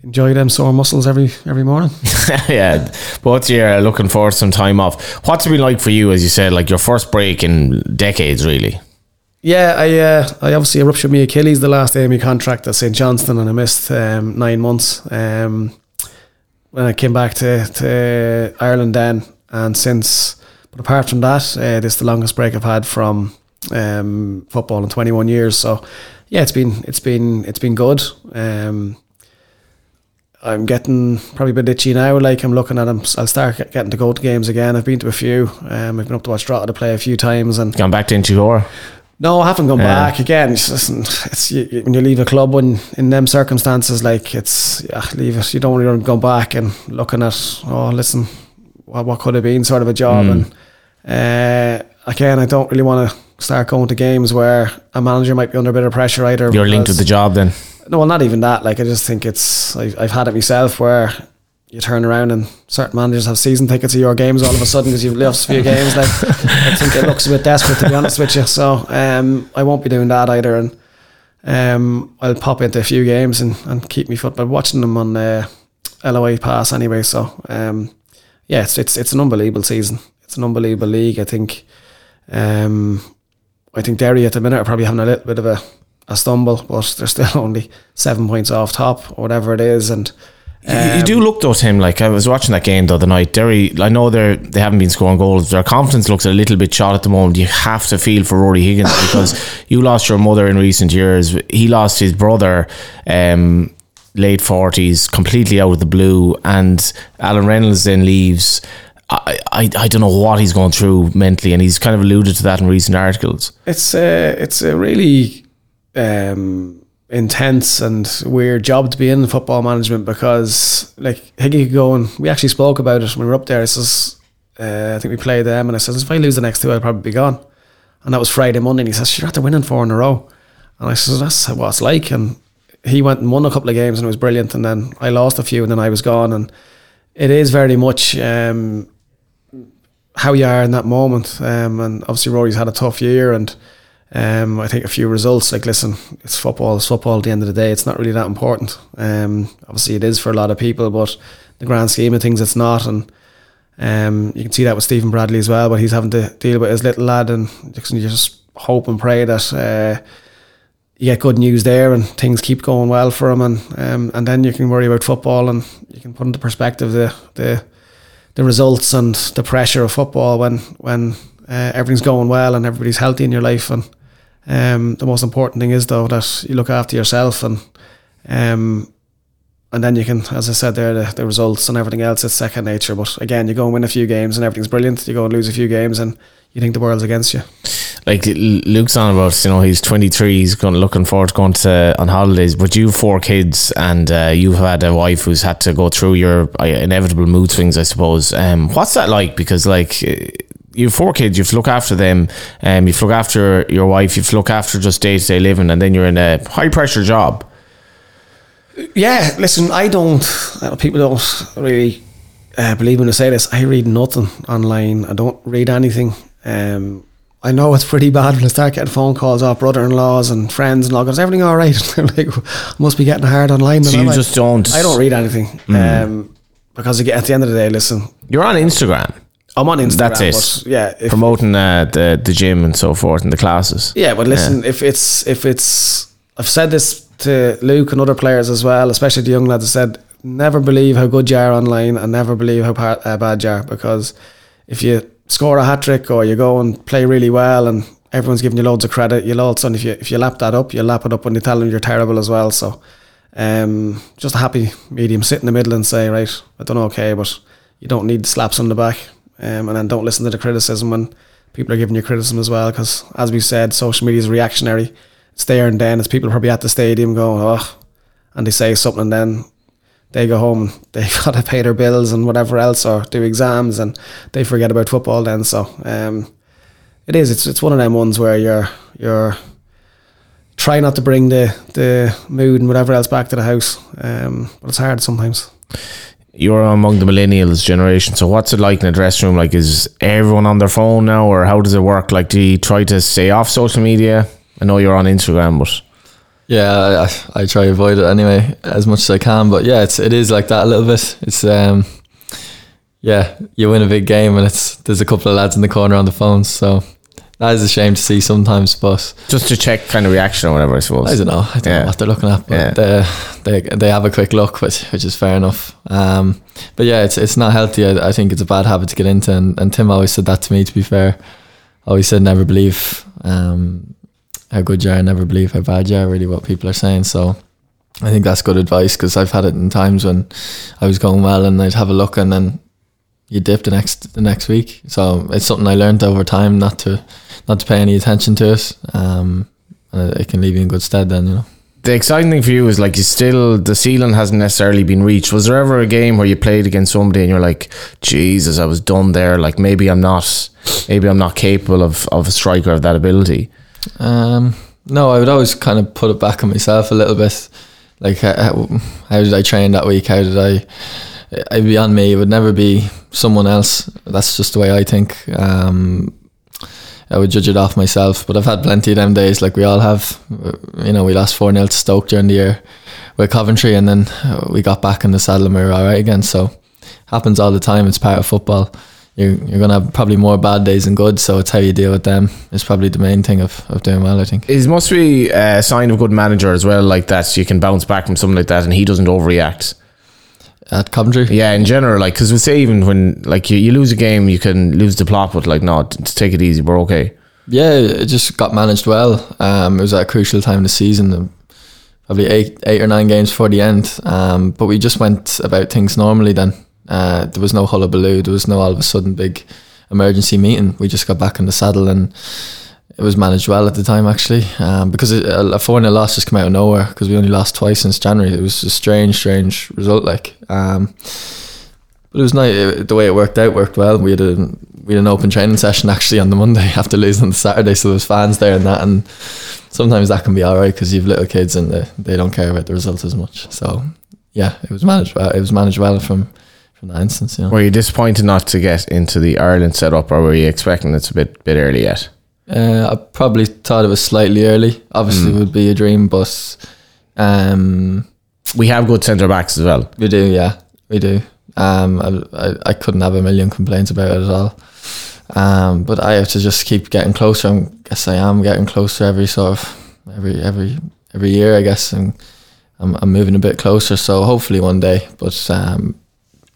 enjoy them sore muscles every every morning. [LAUGHS] yeah, both of you are looking forward to some time off. What's it been like for you, as you said, like your first break in decades, really? Yeah, I uh, I obviously ruptured my Achilles the last day of my contract at St Johnstone, and I missed um, nine months. Um, when I came back to, to Ireland then, and since, but apart from that, uh, this is the longest break I've had from um, football in 21 years. So, yeah, it's been it's been it's been good. Um, I'm getting probably a bit itchy now. Like I'm looking at them, I'll start getting to go to games again. I've been to a few. Um, I've been up to watch Drogheda to play a few times, and Gone back to Inchicore? No, I haven't gone back again. It's, just, it's you, when you leave a club when in them circumstances, like it's yeah, leave it. You don't want to go back and looking at oh, listen, what, what could have been sort of a job. Mm. And uh, again, I don't really want to start going to games where a manager might be under a bit of pressure either. You're linked with the job then? no, well, not even that. Like, I just think it's. I, I've had it myself where you turn around and certain managers have season tickets to your games all of a sudden because you've lost a few games. Like, I think it looks a bit desperate to be honest with you. So, um, I won't be doing that either. And um, I'll pop into a few games and, and keep me foot. But watching them on uh, LOI Pass anyway. So, um, yeah, it's, it's it's an unbelievable season. It's an unbelievable league. I think. Um, I think Derry at the minute are probably having a little bit of a, a stumble, but they're still [LAUGHS] only seven points off top or whatever it is. And You- you do look though, Tim. Like I was watching that game the other night. Derry, I know they're they haven't been scoring goals. Their confidence looks a little bit shot at the moment. You have to feel for Rory Higgins [LAUGHS] because you lost your mother in recent years. He lost his brother, um, late forties, completely out of the blue, and Alan Reynolds then leaves. I, I, I don't know what he's going through mentally, and he's kind of alluded to that in recent articles. it's a it's a really um, intense and weird job to be in football management because like Higgy could go and we actually spoke about it when we were up there. I says uh, I think we played them and I says if I lose the next two I'll probably be gone. And that was Friday Monday and he says you're after winning four in a row. And I says that's what it's like and he went and won a couple of games and it was brilliant and then I lost a few and then I was gone and it is very much um, how you are in that moment. Um, and obviously Rory's had a tough year and um, I think a few results. Like, listen, it's football. It's football. At the end of the day, it's not really that important. Um, obviously, it is for a lot of people, but the grand scheme of things, it's not. And um, you can see that with Stephen Bradley as well. But he's having to deal with his little lad, and you just hope and pray that uh, you get good news there and things keep going well for him, and um, and then you can worry about football and you can put into perspective the the the results and the pressure of football when when uh, everything's going well and everybody's healthy in your life. And um, the most important thing is though that you look after yourself and um, and then you can, as I said there, the, the results and everything else, is second nature. But again, you go and win a few games and everything's brilliant. You go and lose a few games and you think the world's against you. like Luke's on about, you know, he's 23, he's going looking forward to going to on holidays. But you have four kids, and uh, you've had a wife who's had to go through your uh, inevitable mood swings, I suppose. Um, what's that like? Because like. You have four kids. You have to look after them. Um, you have to look after your wife. You have to look after just day to day living, and then you're in a high pressure job. Yeah, listen, I don't. Uh, people don't really uh, believe me when I say this. I read nothing online. I don't read anything. Um, I know it's pretty bad when I start getting phone calls off brother-in-laws and friends and all. Goes everything all right? [LAUGHS] Like, must be getting hard online. So you I? just don't. I don't read anything. Um, because at the end of the day, listen, You're on Instagram I'm on Instagram. That's it. but yeah, if, promoting uh, the the gym and so forth and the classes. Yeah, but listen, if it's if it's I've said this to Luke and other players as well, especially the young lads, I said never believe how good you are online and never believe how par- uh, bad you are because if you score a hat trick or you go and play really well and everyone's giving you loads of credit, you'll all of a sudden if you if you lap that up, you'll lap it up when you tell them you're terrible as well. So um, just a happy medium, sit in the middle and say, right, I done okay, but you don't need slaps on the back, um, and then don't listen to the criticism when people are giving you criticism as well. Because as we said, social media is reactionary. It's there and then. It's people probably at the stadium going, oh, and they say something, and then they go home [LAUGHS] and they got to pay their bills and whatever else, or do exams, and they forget about football. Then, so um, it is. It's it's one of them ones where you're you're try not to bring the the mood and whatever else back to the house. Um, but it's hard sometimes. You're among the millennials generation, so what's it like in a dressing room? Like, is everyone on their phone now, or how does it work? Like, do you try to stay off social media? I know you're on Instagram, but Yeah, I, I try to avoid it anyway as much as I can. But yeah, it's it is like that a little bit. It's um, yeah, you win a big game and it's there's a couple of lads in the corner on the phones, so that is a shame to see sometimes. But just to check kind of reaction or whatever, I suppose. I don't know. I don't Yeah. know what they're looking at, but Yeah. they, they they have a quick look, which which is fair enough. Um, but yeah, it's it's not healthy. I, I think it's a bad habit to get into, and, and Tim always said that to me. To be fair, always said never believe um, how good you are, never believe how bad you are. Really, what people are saying. So. I think that's good advice because I've had it in times when I was going well and I'd have a look and then you dip the next the next week. So it's something I learned over time not to not to pay any attention to it. Um, and it can leave you in good stead then, you know. the exciting thing for you is like you still the ceiling hasn't necessarily been reached. Was there ever a game where you played against somebody and you're like, Jesus, I was done there. Like maybe I'm not, maybe I'm not capable of of a striker of that ability. Um, no, I would always kind of put it back on myself a little bit. Like, how, how did I train that week? How did I? It'd be on me. It would never be someone else. That's just the way I think. Um, I would judge it off myself. But I've had plenty of them days, like we all have. Uh, you know, we lost 4 0 to Stoke during the year with Coventry, and then uh, we got back in the saddle and we were all right again. So, happens all the time. It's part of football. You're, you're going to have probably more bad days than good. So, it's how you deal with them is probably the main thing of, of doing well, I think. It must be a sign of good manager as well, like that So you can bounce back from something like that and he doesn't overreact. At Coventry? Yeah, in general, like because we say even when like you, you lose a game, you can lose the plot, but like no, take it easy, we're okay. Yeah, it just got managed well. Um, it was at a crucial time of the season, probably eight, eight or nine games before the end. Um, but we just went about things normally. Then uh, there was no hullabaloo. There was no all of a sudden big emergency meeting. We just got back in the saddle, and it was managed well at the time actually. Um, because it, a four 0 loss just came out of nowhere because we only lost twice since January. It was a strange, strange result. Like, um, but it was nice. It, the way it worked out worked well. We had a we had an open training session actually on the Monday [LAUGHS] after losing on the Saturday, so there was fans there and that. And sometimes that can be all right because you've little kids and they, they don't care about the result as much. So yeah, it was managed well. It was managed well from from that instance. Know. Were you disappointed not to get into the Ireland setup, or were you expecting it's a bit bit early yet? Uh, I probably thought it was slightly early. Obviously, it would be a dream, but um, We have good centre backs as well. we do. Yeah, we do. Um, I, I, I couldn't have a million complaints about it at all. Um, but I have to just keep getting closer. I guess I am getting closer every sort of every every every year. I guess, and I'm I'm moving a bit closer. So hopefully one day. But um,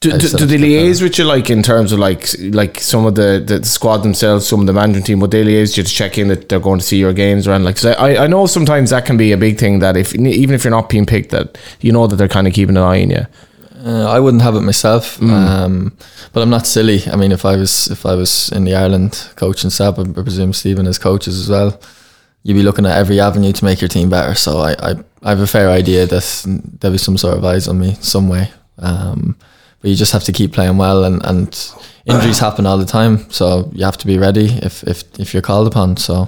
Do, I do, do they to get liaise with you like in terms of like like some of the, the squad themselves, some of the management team? Would they liaise with you to check in that they're going to see your games around? Like, 'cause I I know sometimes that can be a big thing that if even if you're not being picked, that you know that they're kind of keeping an eye on you. Uh, I wouldn't have it myself, um, but I'm not silly. I mean, if I was if I was in the Ireland coaching staff, I presume Stephen as coaches as well, you'd be looking at every avenue to make your team better. So I, I, I have a fair idea that there'll be some sort of eyes on me some way. Um, but you just have to keep playing well, and, and injuries [SIGHS] happen all the time. So you have to be ready if if if you're called upon. So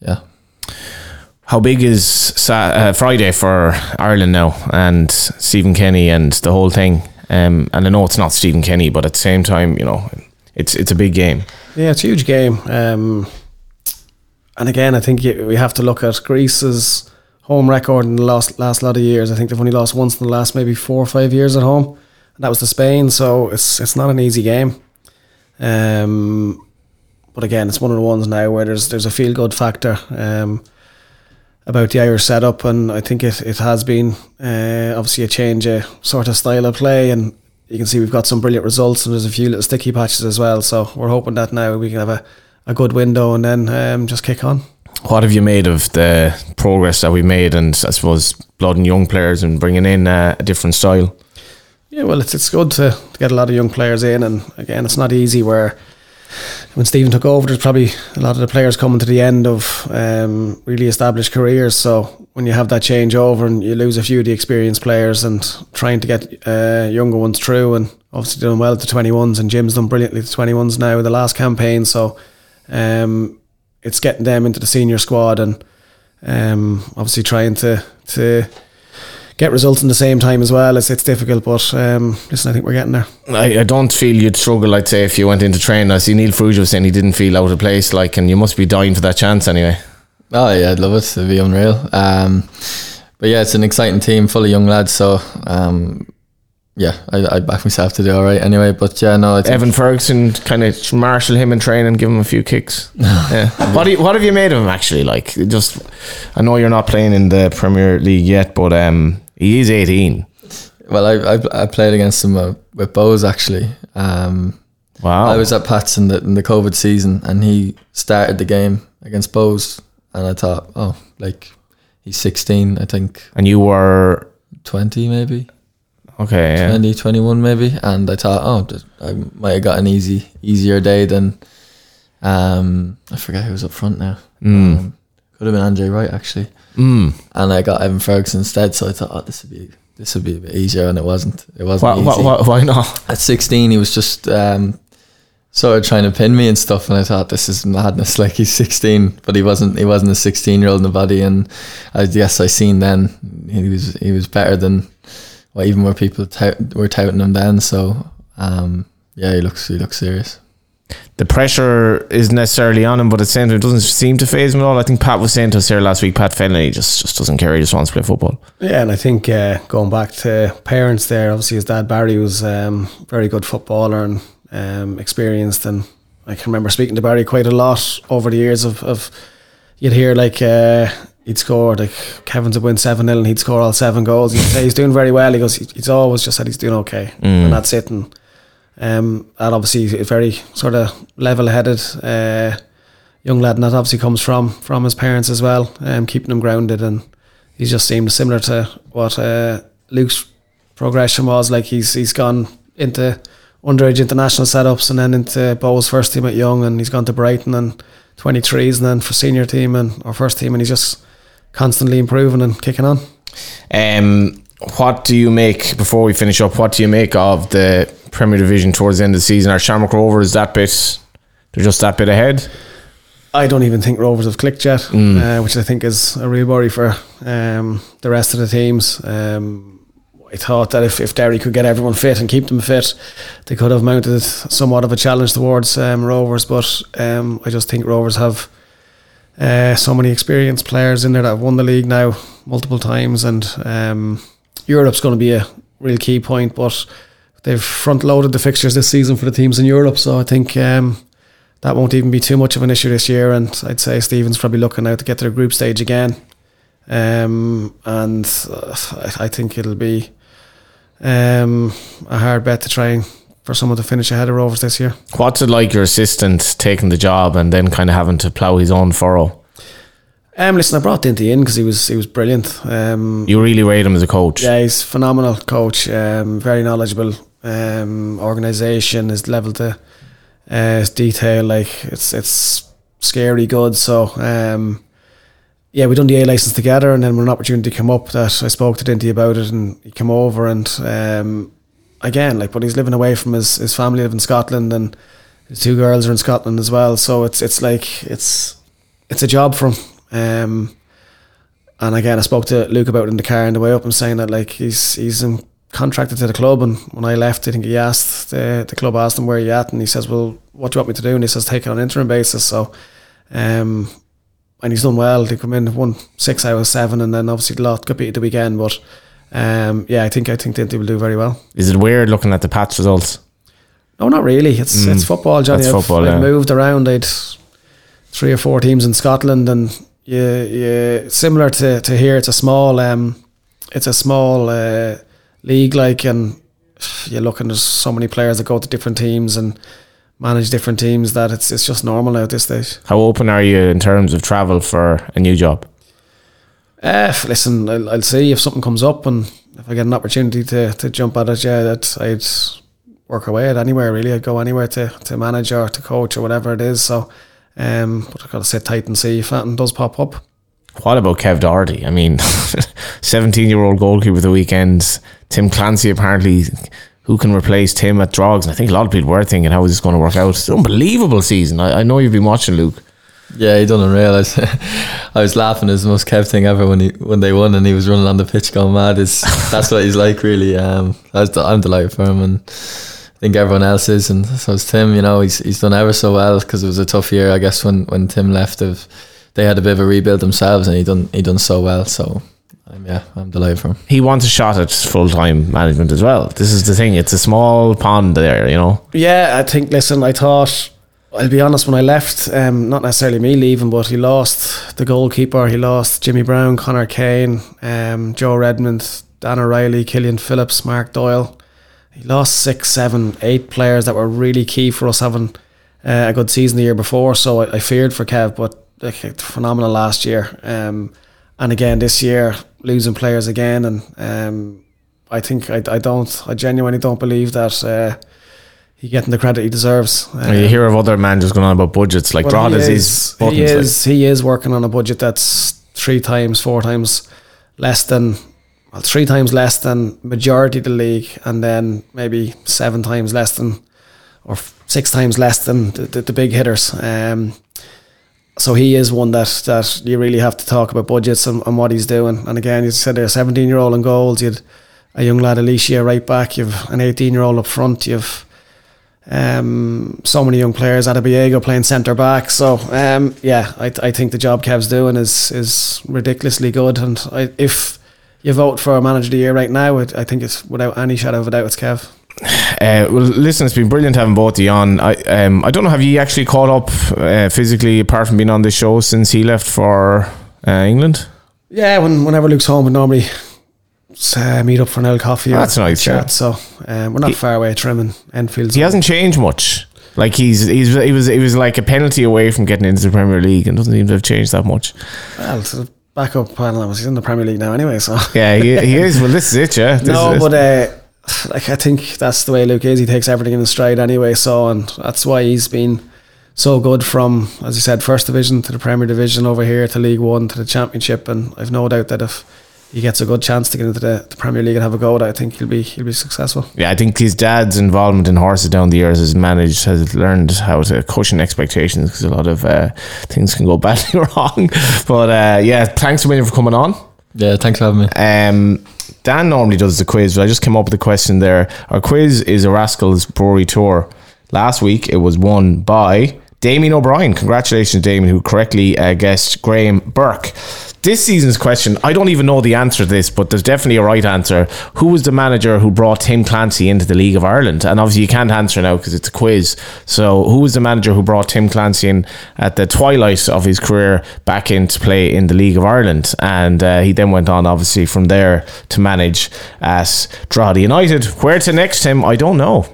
yeah. How big is Sa- uh, Friday for Ireland now and Stephen Kenny and the whole thing? Um, and I know it's not Stephen Kenny, but at the same time, you know, it's it's a big game. Yeah, it's a huge game. Um, and again, I think we have to look at Greece's home record in the last last lot of years. I think they've only lost once in the last maybe four or five years at home, and that was to Spain. So it's it's not an easy game. Um, but again, it's one of the ones now where there's there's a feel good factor. Um, about the Irish setup, and I think it, it has been uh, obviously a change of sort of style of play, and you can see we've got some brilliant results, and there's a few little sticky patches as well. So we're hoping that now we can have a, a good window and then um, just kick on. What have you made of the progress that we made, and I suppose blood and young players and bringing in uh, a different style? Yeah, well, it's it's good to, to get a lot of young players in, and again, it's not easy. Where when Stephen took over, there's probably a lot of the players coming to the end of um, really established careers. So when you have that changeover and you lose a few of the experienced players, and trying to get uh, younger ones through, and obviously doing well at the 21s, and Jim's done brilliantly the 21s now in the last campaign. So um, it's getting them into the senior squad, and um, obviously trying to to get results in the same time as well. It's it's difficult, but um, listen, I think we're getting there. I, I don't feel you'd struggle. I'd say if you went into training, I see Neil Farrugia was saying he didn't feel out of place. Like, and you must be dying for that chance anyway. Oh yeah, I'd love it. It'd be unreal. Um, but yeah, it's an exciting team full of young lads. So um, yeah, I, I back myself to do all right anyway. But yeah, no, I Evan Ferguson kind of marshal him in training, give him a few kicks. [LAUGHS] yeah. What do you, what have you made of him actually? Like, just I know you're not playing in the Premier League yet, but um, he is 18. well, I, I I played against him uh, with Bohs actually. Um, Wow. I was at Pats in the in the COVID season, and he started the game against Bohs, and I thought, oh, like he's 16, I think and you were 20 maybe. okay. Yeah. 20, 21 maybe, and I thought, oh, I might have got an easy, easier day than, um, I forget who was up front now. Mm. Um, could have been Andre Wright actually, Mm. and I got Evan Ferguson instead. So I thought, oh, this would be this would be a bit easier, and it wasn't. It wasn't Why, easy. why, why, not? At sixteen, he was just um, sort of trying to pin me and stuff, and I thought this is madness. [LAUGHS] Like he's sixteen, but he wasn't. He wasn't a sixteen-year-old in the body, and I guess I seen then he was he was better than what even more people tout, were touting him then. So um, yeah, he looks he looks serious. The pressure isn't necessarily on him, but at the same time, it doesn't seem to phase him at all. I think Pat was saying to us here last week, Pat Fenlon just, just doesn't care. He just wants to play football. Yeah, and I think uh, going back to parents there, obviously his dad Barry was um, very good footballer and um, experienced, and I can remember speaking to Barry quite a lot over the years of, of you'd hear like uh, he'd score like Kevin's would win seven 0 and he'd score all seven goals. He'd say he's doing very well. He goes, he- he's always just said he's doing okay, Mm. and that's it. And um, that obviously a very sort of level headed. Uh, Young lad, and that obviously comes from from his parents as well, um, keeping him grounded, and he's just seemed similar to what uh, Luke's progression was. Like he's he's gone into underage international setups and then into Bohs first team at Young, and he's gone to Brighton and 23s, and then for senior team and our first team, and he's just constantly improving and kicking on. Um, what do you make before we finish up? What do you make of the Premier Division towards the end of the season? Are Shamrock Rovers that bit? They're just that bit ahead. I don't even think Rovers have clicked yet, uh, which I think is a real worry for um, the rest of the teams. Um, I thought that if, if Derry could get everyone fit and keep them fit, they could have mounted somewhat of a challenge towards um, Rovers. But um, I just think Rovers have uh, so many experienced players in there that have won the league now multiple times, and um, Europe's going to be a real key point. But they've front loaded the fixtures this season for the teams in Europe, so I think. Um, that won't even be too much of an issue this year. And I'd say Stevens probably looking out to get to the group stage again. Um, and uh, I I think it'll be um, a hard bet to try and for someone to finish ahead of Rovers this year. What's it like your assistant taking the job and then kind of having to plough his own furrow? Um, listen, I brought Dinty in because he was he was brilliant. Um, You really rate him as a coach. yeah, he's a phenomenal coach. Um, very knowledgeable. Um, organization is level to uh, his detail. Like it's it's scary good. So um, yeah, we done the A license together, and then when an opportunity came up that I spoke to Dinty about it, and he came over, and um, again, like, but he's living away from his his family, live in Scotland, and his two girls are in Scotland as well. So it's it's like it's it's a job for him. Um, and again, I spoke to Luke about it in the car on the way up and saying that like he's he's in, contracted to the club. And when I left, I think he asked the the club asked him where you at, and he says, "Well, what do you want me to do?" And he says, "Take it on an interim basis." So, um, and he's done well. They come in won six out of seven, and then obviously the lot got beat at the weekend. But um, yeah, I think I think Dinty will do very well. Is it weird looking at the patch results? No, not really. It's Mm, it's football, Johnny. that's I've, football, I've yeah. moved around. I'd three or four teams in Scotland, and you, you similar to, to here. It's a small um, it's a small uh, league, like, and you're looking there's so many players that go to different teams and manage different teams that it's it's just normal now at this stage. How open are you in terms of travel for a new job? Uh, listen, I'll, I'll see if something comes up and if I get an opportunity to, to jump at it, yeah, that I'd work away at anywhere really. I'd go anywhere to, to manage or to coach or whatever it is. So, um, but I've got to sit tight and see if that does pop up. What about Kev Doherty? I mean, [LAUGHS] 17 year old goalkeeper of the weekend. Tim Clancy apparently, who can replace Tim at Drogs? And I think a lot of people were thinking, how is this going to work out? It's an unbelievable season. I, I know you've been watching, Luke. Yeah, he done unreal. I was, [LAUGHS] I was laughing. It's the most Kev thing ever when he when they won and he was running on the pitch going mad. Is that's what he's like really. Um, I was, I'm delighted for him and I think everyone else is. And so is Tim. You know, he's he's done ever so well because it was a tough year. I guess when when Tim left, of they had a bit of a rebuild themselves and he done he done so well. So um, yeah, I'm delighted for him. He wants a shot at full time management as well. This is the thing. It's a small pond there, you know. Yeah, I think. Listen, I thought. I'll be honest. When I left, um, not necessarily me leaving, but he lost the goalkeeper. He lost Jimmy Brown, Connor Kane, um, Joe Redmond, Dan O'Reilly, Killian Phillips, Mark Doyle. He lost six, seven, eight players that were really key for us having uh, a good season the year before. So I, I feared for Kev, but like, phenomenal last year. Um, and again this year, losing players again, and um, I think I, I don't, I genuinely don't believe that. Uh, he getting the credit he deserves. Um, you hear of other managers going on about budgets like well, Drogheda he is. is, he is he is working on a budget that's three times, four times less than well, three times less than majority of the league, and then maybe seven times less than, or six times less than the, the, the big hitters. Um, so he is one that that you really have to talk about budgets and, and what he's doing. And again, you said a 17 year old in goals, you'd a young lad Alicia right back, you've an 18 year old up front, you've um, so many young players at Abiego playing centre back. So um, yeah, I, I think the job Kev's doing is is ridiculously good. And I, if you vote for a manager of the year right now, it, I think it's without any shadow of a doubt, it's Kev. [SIGHS] Uh, well, listen, it's been brilliant having both of you on. I um, I don't know, have you actually caught up uh, physically apart from being on the show since he left for uh, England? Yeah, when, whenever Luke's home, we normally uh, meet up for an old coffee. or That's nice, Chat. yeah. So um, we're not He- far away, Trim Enfield. He hasn't changed much. Like he's he's he was he was like a penalty away from getting into the Premier League and doesn't seem to have changed that much. Well, backup panel, he's in the Premier League now anyway. So [LAUGHS] Yeah, he, he is. Well, this is it, yeah. This no, but uh, like I think that's the way Luke is. He takes everything in his stride anyway. So and that's why he's been so good from, as you said, first division to the Premier Division over here to League One to the Championship. And I've no doubt that if he gets a good chance to get into the, the Premier League and have a go at it, I think he'll be he'll be successful. Yeah, I think his dad's involvement in horses down the years has managed, has learned how to cushion expectations because a lot of uh, things can go [LAUGHS] badly wrong. But uh, yeah, thanks a million for coming on. Yeah, thanks for having me. Um, Dan normally does the quiz, but I just came up with a question there. Our quiz is a Rascals Brewery Tour. Last week it was won by Damien O'Brien. Congratulations, Damien, who correctly uh, guessed Graham Burke. This season's question, I don't even know the answer to this, but there's definitely a right answer. Who was the manager who brought Tim Clancy into the League of Ireland? And obviously, you can't answer now because it's a quiz. So, who was the manager who brought Tim Clancy in at the twilight of his career back into play in the League of Ireland? And uh, he then went on, obviously, from there to manage at Drogheda United. Where to next, Tim? I don't know.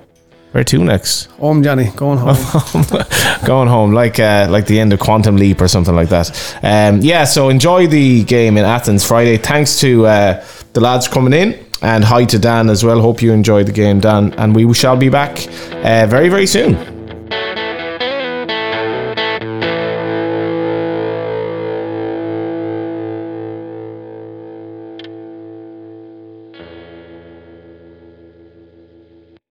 Where to next? Home, Johnny, going [LAUGHS] home. going home like uh, like the end of Quantum Leap or something like that. Um, yeah, so enjoy the game in Athens Friday. Thanks to uh, the lads coming in and hi to Dan as well. Hope you enjoyed the game, Dan, and we shall be back uh, very very soon.